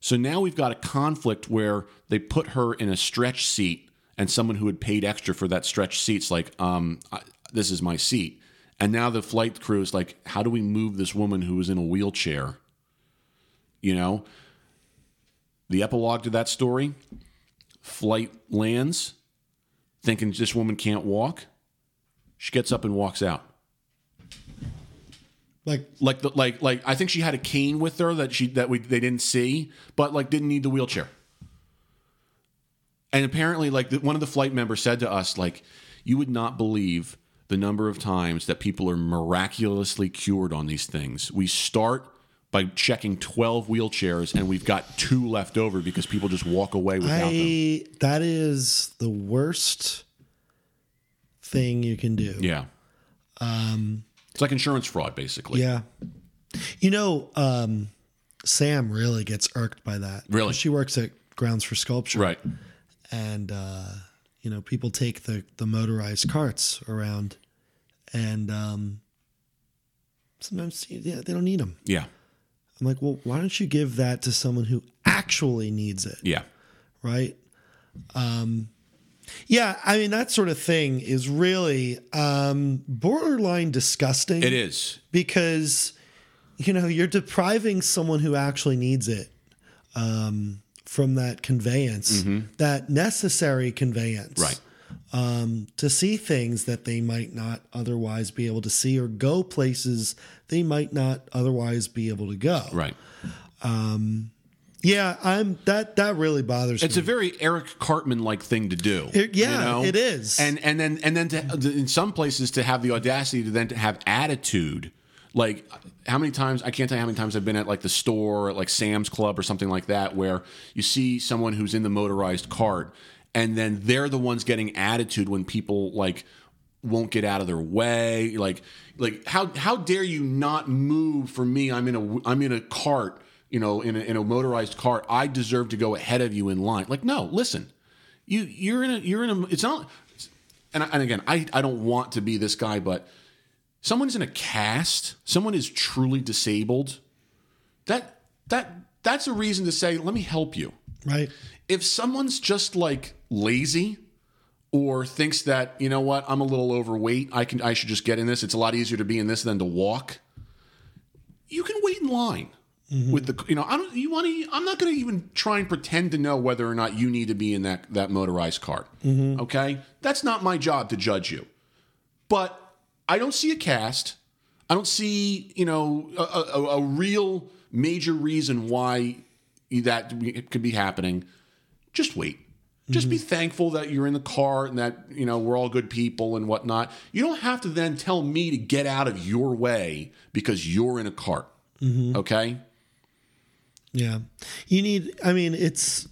so now we've got a conflict where they put her in a stretch seat, and someone who had paid extra for that stretch seat's like, um, I, "This is my seat." And now the flight crew is like, "How do we move this woman who is in a wheelchair?" You know. The epilogue to that story: flight lands, thinking this woman can't walk. She gets up and walks out. Like like the, like like I think she had a cane with her that she that we they didn't see, but like didn't need the wheelchair. And apparently, like the, one of the flight members said to us, like you would not believe the number of times that people are miraculously cured on these things. We start by checking 12 wheelchairs and we've got two left over because people just walk away without them. That is the worst thing you can do. Yeah. Um, it's like insurance fraud, basically. Yeah. You know, um, Sam really gets irked by that. Really? She works at Grounds for Sculpture. Right. And, uh, you know, people take the, the motorized carts around and um, sometimes yeah, they don't need them. Yeah. I'm like, well, why don't you give that to someone who actually needs it? Yeah. Right. Um, yeah, I mean that sort of thing is really um, borderline disgusting. It is. because you know you're depriving someone who actually needs it um, from that conveyance, that necessary conveyance, Right. Um, to see things that they might not otherwise be able to see, or go places they might not otherwise be able to go. Right. Um, yeah, I'm that. That really bothers It's me. It's a very Eric Cartman like thing to do. It- yeah, it is. And and then and then to, in some places to have the audacity to then to have attitude. Like how many times I can't tell you how many times I've been at like the store, at like Sam's Club or something like that, where you see someone who's in the motorized cart, and then they're the ones getting attitude when people like won't get out of their way. Like like how how dare you not move for me? I'm in a I'm in a cart, you know, in a, in a motorized cart. I deserve to go ahead of you in line. Like no, listen, you you're in a you're in a it's not. And, I- and again, I I don't want to be this guy, but someone's in a cast, someone is truly disabled. That that that's a reason to say, let me help you right. If someone's just like lazy or thinks that you know what i'm a little overweight i can i should just get in this it's a lot easier to be in this than to walk you can wait in line mm-hmm. with the you know i don't you want to i'm not going to even try and pretend to know whether or not you need to be in that that motorized cart mm-hmm. okay? That's not my job to judge you. But i don't see a cast. I don't see you know a, a, a real major reason why that could be happening just wait. Just be thankful that you're in the car and that you know we're all good people and whatnot. You don't have to then tell me to get out of your way because you're in a cart. Okay? Yeah. You need, I mean, it's,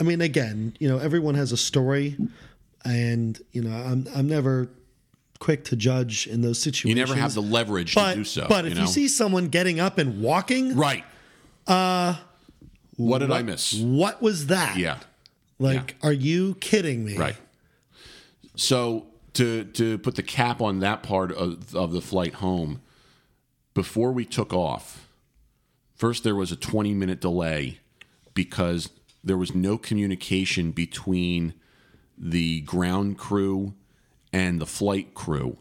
I mean, again, you know, everyone has a story and, you know, I'm, I'm never quick to judge in those situations. You never have the leverage but, to do so. But if you, know? see someone getting up and walking, right, uh, what did I miss? what was that? Yeah, Like, are you kidding me? right. So to to put the cap on that part of, of the flight home, before we took off, first there was a 20 minute delay because there was no communication between the ground crew and the flight crew.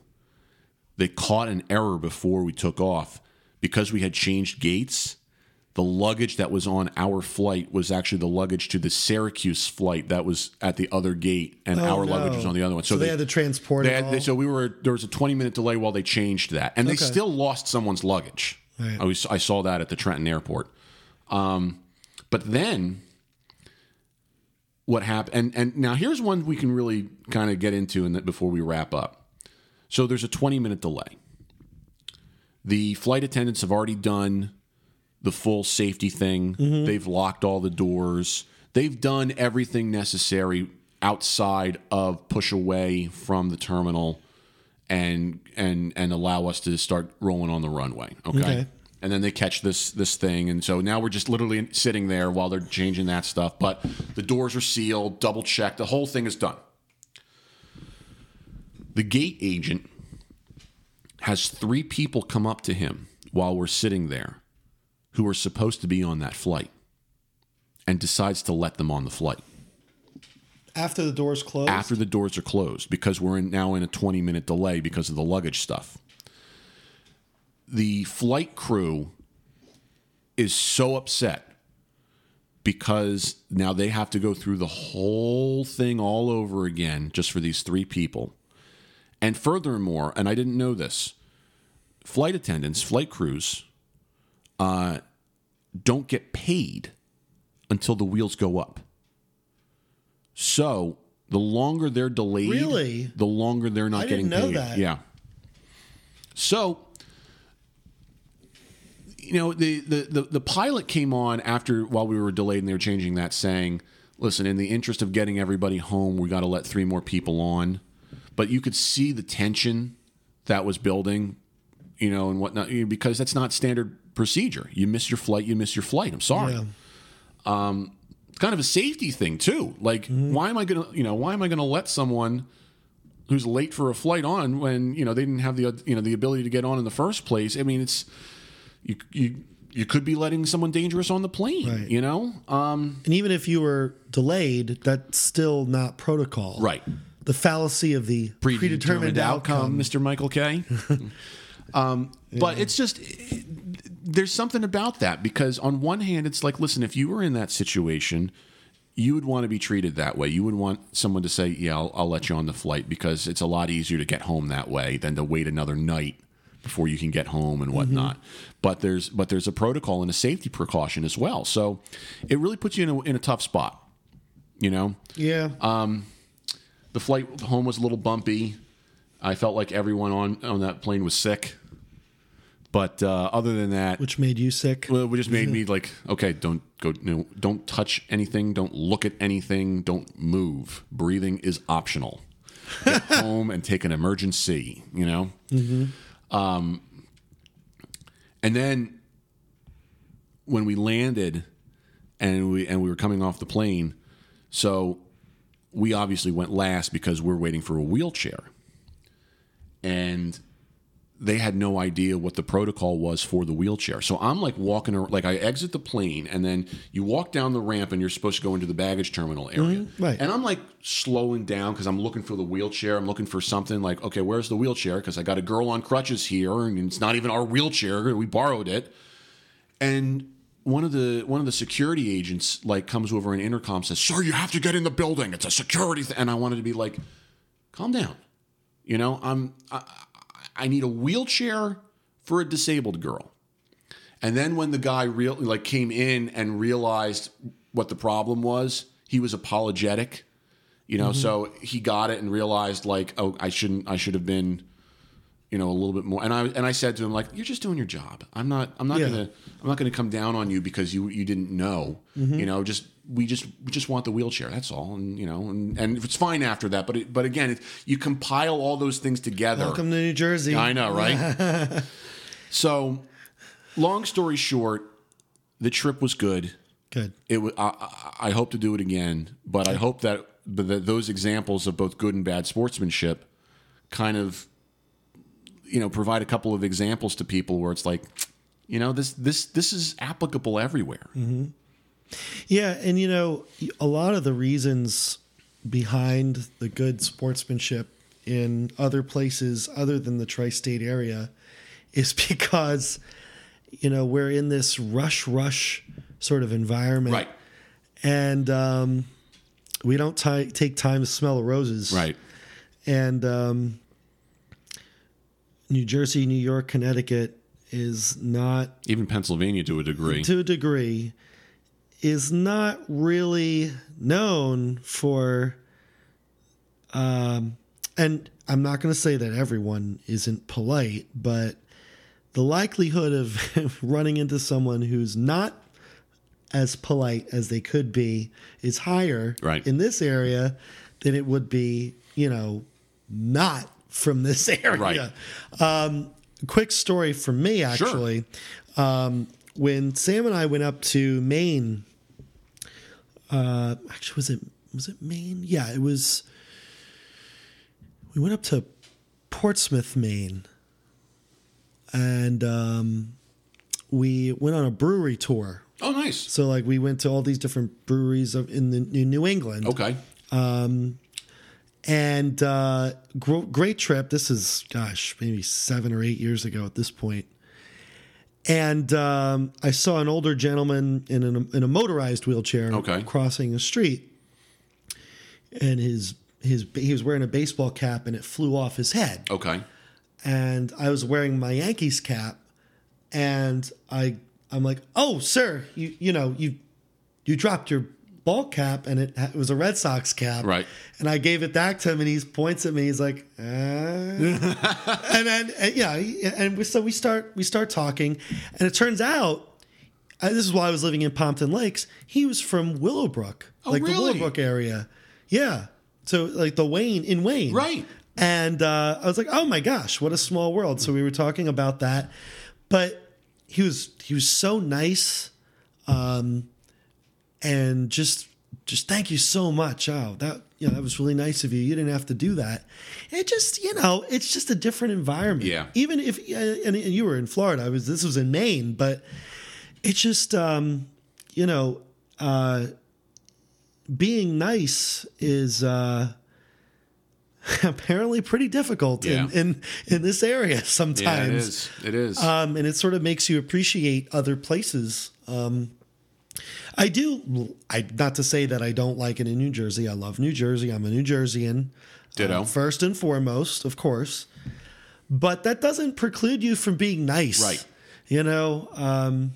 They caught an error before we took off because we had changed gates. The luggage that was on our flight was actually the luggage to the Syracuse flight that was at the other gate, and our luggage was on the other one. So, they, had to transport they it had, they- so we were there was a 20 minute delay while they changed that, and they Okay. still lost someone's luggage. Right. I was I saw that at the Trenton airport. Um, but then what happened? And and now here's one we can really kind of get into, and that before we wrap up. So there's a 20 minute delay. The flight attendants have already done the full safety thing. Mm-hmm. They've locked all the doors. They've done everything necessary outside of push away from the terminal and and and allow us to start rolling on the runway. Okay. Okay. And then they catch this this thing, and so now we're just literally sitting there while they're changing that stuff. But the doors are sealed, double checked. The whole thing is done. The gate agent has three people come up to him while we're sitting there who are supposed to be on that flight and decides to let them on the flight After the doors closed? after the doors are closed because we're in, now in a 20 minute delay because of the luggage stuff. The flight crew is so upset because now they have to go through the whole thing all over again just for these three people. And furthermore, and I didn't know this, flight attendants, flight crews, uh, don't get paid until the wheels go up. So the longer they're delayed, Really? the longer they're not I getting paid. that. Yeah. So you know the, the the the pilot came on after while we were delayed and they were changing that saying listen in the interest of getting everybody home we got to let three more people on but you could see the tension that was building you know and whatnot because that's not standard procedure. You miss your flight you miss your flight. I'm sorry. Yeah. it's kind of a safety thing too. Like why am i gonna you know why am i gonna let someone who's late for a flight on when you know they didn't have the you know the ability to get on in the first place? I mean it's you you you could be letting someone dangerous on the plane Right. you know? Um And even if you were delayed, that's still not protocol. right. The fallacy of the predetermined, outcome. mr michael k <laughs> um but it's just there's something about that because on one hand it's like listen if you were in that situation you would want to be treated that way. You would want someone to say, "Yeah, I'll, I'll let you on the flight," because it's a lot easier to get home that way than to wait another night before you can get home and whatnot. But there's but there's a protocol and a safety precaution as well. So it really puts you in a, in a tough spot. You know, Yeah. um, the flight home was a little bumpy. I felt like everyone on on that plane was sick. But uh, other than that, which made you sick. well, it just made me like, okay, don't go, you know, don't touch anything, don't look at anything, don't move. Breathing is optional. Get <laughs> home and take an emergency, you know. Um, and then when we landed, and we and we were coming off the plane, so we obviously went last because we're waiting for a wheelchair, and they had no idea what the protocol was for the wheelchair. So I'm like walking, ar- like I exit the plane, and then you walk down the ramp, and you're supposed to go into the baggage terminal area. Mm-hmm. right. And I'm like slowing down because I'm looking for the wheelchair. I'm looking for something like, okay, where's the wheelchair? Because I got a girl on crutches here, and it's not even our wheelchair. We borrowed it. And one of the one of the security agents like comes over an intercom says, "Sir, you have to get in the building. It's a security thing." And I wanted to be like, "Calm down." You know, I'm I, I need a wheelchair for a disabled girl. And then when the guy real like came in and realized what the problem was, he was apologetic. You know, mm-hmm. so he got it and realized like, oh, I shouldn't I should have been you know a little bit more and i and i said to him like you're just doing your job i'm not i'm not Yeah. gonna i'm not gonna come down on you because you you didn't know mm-hmm. you know just we just we just want the wheelchair that's all and you know and and it's fine after that but it, but again it, you compile all those things together Welcome to New Jersey. i know right <laughs> so long story short the trip was good Good. it was. I, I I hope to do it again, but I hope that, but that those examples of both good and bad sportsmanship kind of you know provide a couple of examples to people where it's like you know this this this is applicable everywhere. Mm-hmm. Yeah, and you know, a lot of the reasons behind the good sportsmanship in other places other than the tri-state area is <laughs> because you know, we're in this rush rush sort of environment. Right. And um we don't ti take time to smell the roses. Right. And um New Jersey, New York, Connecticut is not Even Pennsylvania to a degree. to a degree is not really known for um and I'm not going to say that everyone isn't polite, but the likelihood of <laughs> running into someone who's not as polite as they could be is higher Right. in this area than it would be, you know, not from this <laughs> area. Um, quick story for me, actually. Um, when Sam and I went up to Maine, uh, actually, was it was it Maine? Yeah, it was. We went up to Portsmouth, Maine, and um, we went on a brewery tour. oh, nice. So, like, we went to all these different breweries of, in the in New England Okay. Um, and uh, gr- great trip. This is, gosh, maybe seven or eight years ago at this point. And um, I saw an older gentleman in, an, in a motorized wheelchair Okay. crossing a street, and his his he was wearing a baseball cap, and it flew off his head. Okay. and I was wearing my Yankees cap, and I I'm like, oh sir, you you know you you dropped your ball cap and it, it was a Red Sox cap, Right. And I gave it back to him, and he points at me. He's like, uh. <laughs> and then and, yeah, and we, so we start we start talking, and it turns out. uh, this is why I was living in Pompton Lakes. He was from Willowbrook, Oh, like the? Willowbrook area. Yeah. So like the Wayne in Wayne. Right. And uh, I was like, oh my gosh, what a small world. So we were talking about that. But he was he was so nice. Um and just just thank you so much. Oh, that you know, that was really nice of you. You didn't have to do that. It just, you know, it's just a different environment. Yeah. Even if uh, and, and you were in Florida, I was this was in Maine, but it's just um, you know, uh being nice is uh <laughs> apparently pretty difficult in, Yeah. in in this area <laughs> Yeah, sometimes it is. It is. um, and it sort of makes you appreciate other places. Um, I do. I not to say that I don't like it in New Jersey. I love New Jersey. I'm a New Jerseyan. Ditto. uh, first and foremost, of course. But that doesn't preclude you from being nice, Right. You know, um,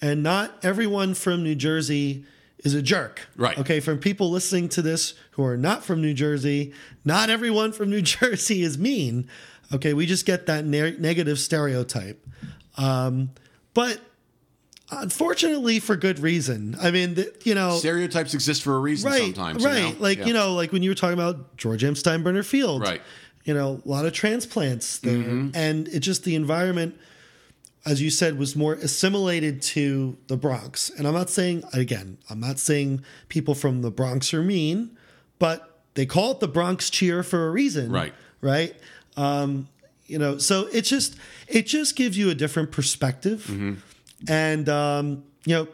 and not everyone from New Jersey is a jerk, Right. Okay, from people listening to this who are not from New Jersey, not everyone from New <laughs> Jersey is mean. Okay, we just get that ne- negative stereotype, um, but unfortunately, for good reason. I mean, th- you know, Stereotypes exist for a reason right, sometimes. right. You know? Like Yeah. you know, like when you were talking about George M. Steinbrenner Field, Right. You know, a lot of transplants there, Mm-hmm. and it just the environment, as you said, was more assimilated to the Bronx. And I'm not saying again, I'm not saying people from the Bronx are mean, but they call it the Bronx cheer for a reason, Right. Right. Um, you know, so it just it just gives you a different perspective, Mm-hmm. And um, you know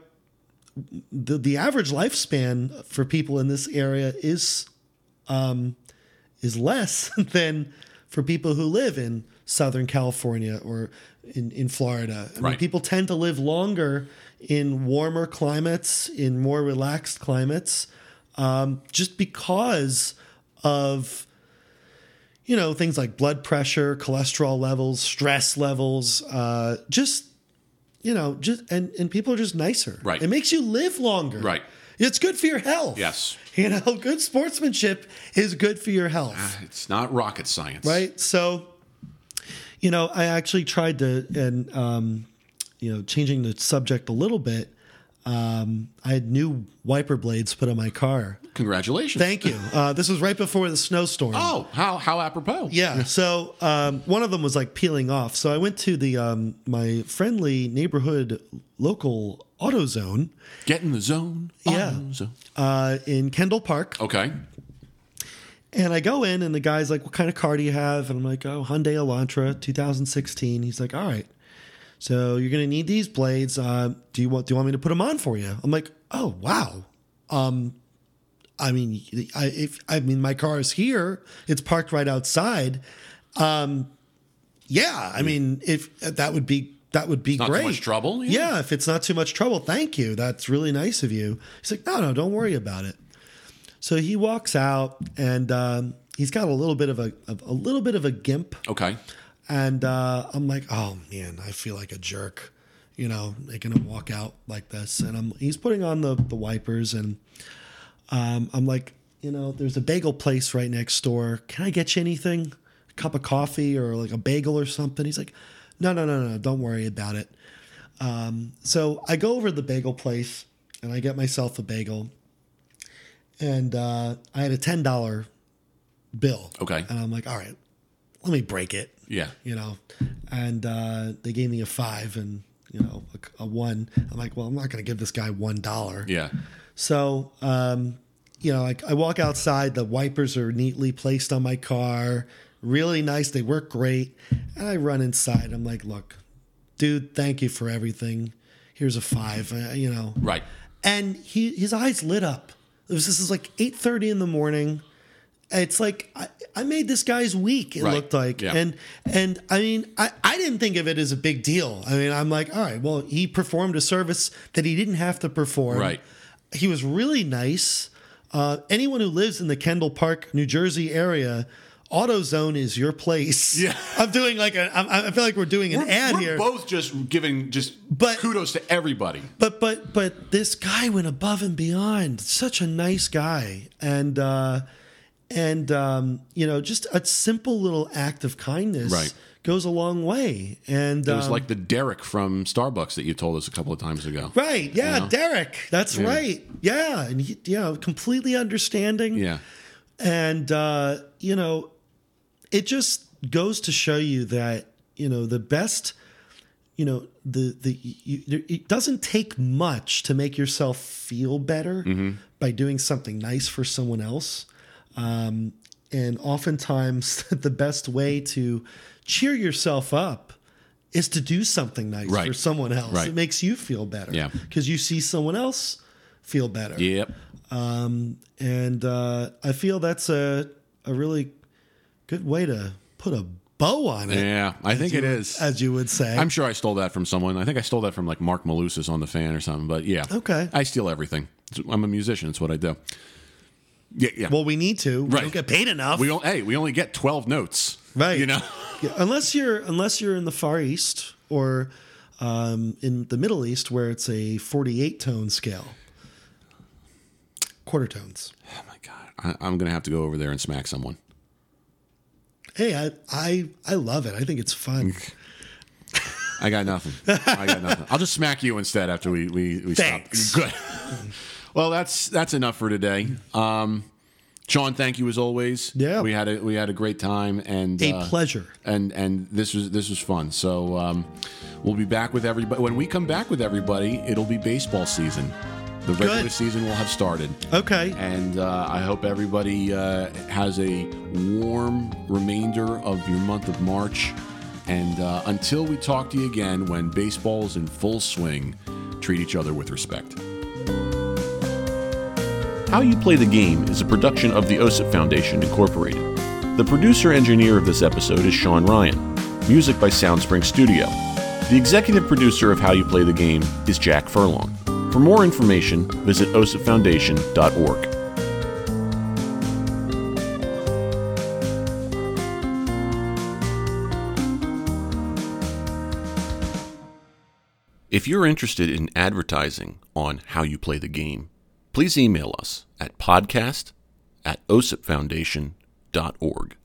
the the average lifespan for people in this area is um, is less <laughs> than for people who live in Southern California or in, in Florida. I mean, people tend to live longer in warmer climates, in more relaxed climates, um, just because of you know things like blood pressure, cholesterol levels, stress levels, uh, just you know, just and and people are just nicer. Right. It makes you live longer. Right. It's good for your health. Yes. <laughs> You know, good sportsmanship is good for your health. It's not rocket science. Right. So, you know, I actually tried to, and, um, you know, changing the subject a little bit, um, I had new wiper blades put on my car. Congratulations. Thank you. Uh, this was right before the snowstorm. Oh, how how apropos. Yeah. So um, one of them was like peeling off. So I went to the um, my friendly neighborhood local AutoZone Get in the zone. Yeah. Oh, zone. uh, in Kendall Park, Okay. and I go in, and the guy's like, "What kind of car do you have?" And I'm like, "Oh, Hyundai Elantra, 2016." He's like, "All right, so you're gonna need these blades. Uh, do you want do you want me to put them on for you?" I'm like, "Oh, wow." Um, I mean, I if I mean my car is here, it's parked right outside. Um, yeah, I mean, if that would be that would be Not too great. much trouble, yeah. Yeah. if it's not too much trouble, thank you. That's really nice of you. He's like, no, no, don't worry about it. So he walks out, and um, he's got a little bit of a, of a little bit of a gimp, Okay. And uh, I'm like, oh man, I feel like a jerk, you know, making him walk out like this. And I'm he's putting on the the wipers, and um, I'm like, you know, there's a bagel place right next door. Can I get you anything? A cup of coffee or like a bagel or something? He's like, no, no, no, no, don't worry about it. Um, so I go over to the bagel place and I get myself a bagel, and uh, I had a ten dollar bill. Okay. and I'm like, all right, let me break it Yeah. you know, and uh, they gave me a five and you know a, a one. I'm like, well, I'm not going to give this guy one dollar. Yeah. So, um, you know, I, I walk outside. The wipers are neatly placed on my car, really nice. They work great. And I run inside. I'm like, look, dude, thank you for everything. Here's a five. Uh, you know, Right. and he his eyes lit up. It was this is like eight thirty in the morning. It's like I, I made this guy's week. It Right. looked like, Yeah. and and I mean I I didn't think of it as a big deal. I mean I'm like all right, well he performed a service that he didn't have to perform. Right. He was really nice. Uh, anyone who lives in the Kendall Park, New Jersey area AutoZone is your place. <laughs> Yeah. <laughs> I'm doing like a. I'm, I feel like we're doing an we're, ad we're here. both just giving just But- kudos to everybody. But but but this guy went above and beyond. Such a nice guy, and uh, and um, you know, just a simple little act of kindness Right. goes a long way. And It was um, like the Derek from Starbucks that you told us a couple of times ago. right, yeah, know? Derek, that's right, yeah, and he, you know, completely understanding. Yeah. and uh, you know it just goes to show you that you know the best you know the the you, it doesn't take much to make yourself feel better by doing something nice for someone else um, and oftentimes <laughs> the best way to cheer yourself up is to do something nice Right. for someone else Right. it makes you feel better Yeah. because you see someone else feel better Yep. and uh, I feel that's a a really good way to put a bow on it, Yeah, I think it is. as you would say. I'm sure I stole that from someone. I think I stole that from like Mark Malusis on the fan or something. But yeah, Okay. I steal everything. I'm a musician. It's what I do. Yeah, yeah. well, we need to. Right. We don't get paid enough, we don't. Hey, we only get 12 notes. right? You know. <laughs> Yeah, unless you're unless you're in the Far East or um, in the Middle East, where it's a 48 tone scale, quarter tones. Oh my god, I, I'm gonna have to go over there and smack someone. Hey, I I I love it. I think it's fun. <laughs> I got nothing. I got nothing. I'll just smack you instead after we we, we Thanks. stop. Good. <laughs> well, that's that's enough for today. Um, Sean, thank you as always. Yeah. we had a we had a great time and A uh, pleasure. and and this was this was fun. So um, we'll be back with everybody. When we come back with everybody, it'll be baseball season. The regular Good. season will have started. Okay. And uh, I hope everybody uh, has a warm remainder of your month of March. And uh, until we talk to you again, when baseball is in full swing, treat each other with respect. How You Play the Game is a production of the OSIP Foundation, Incorporated. The producer engineer of this episode is Sean Ryan. Music by Soundspring Studio. The executive producer of How You Play the Game is Jack Furlong. For more information, visit osipfoundation.org. If you're interested in advertising on How You Play the Game, please email us at podcast at osipfoundation.org.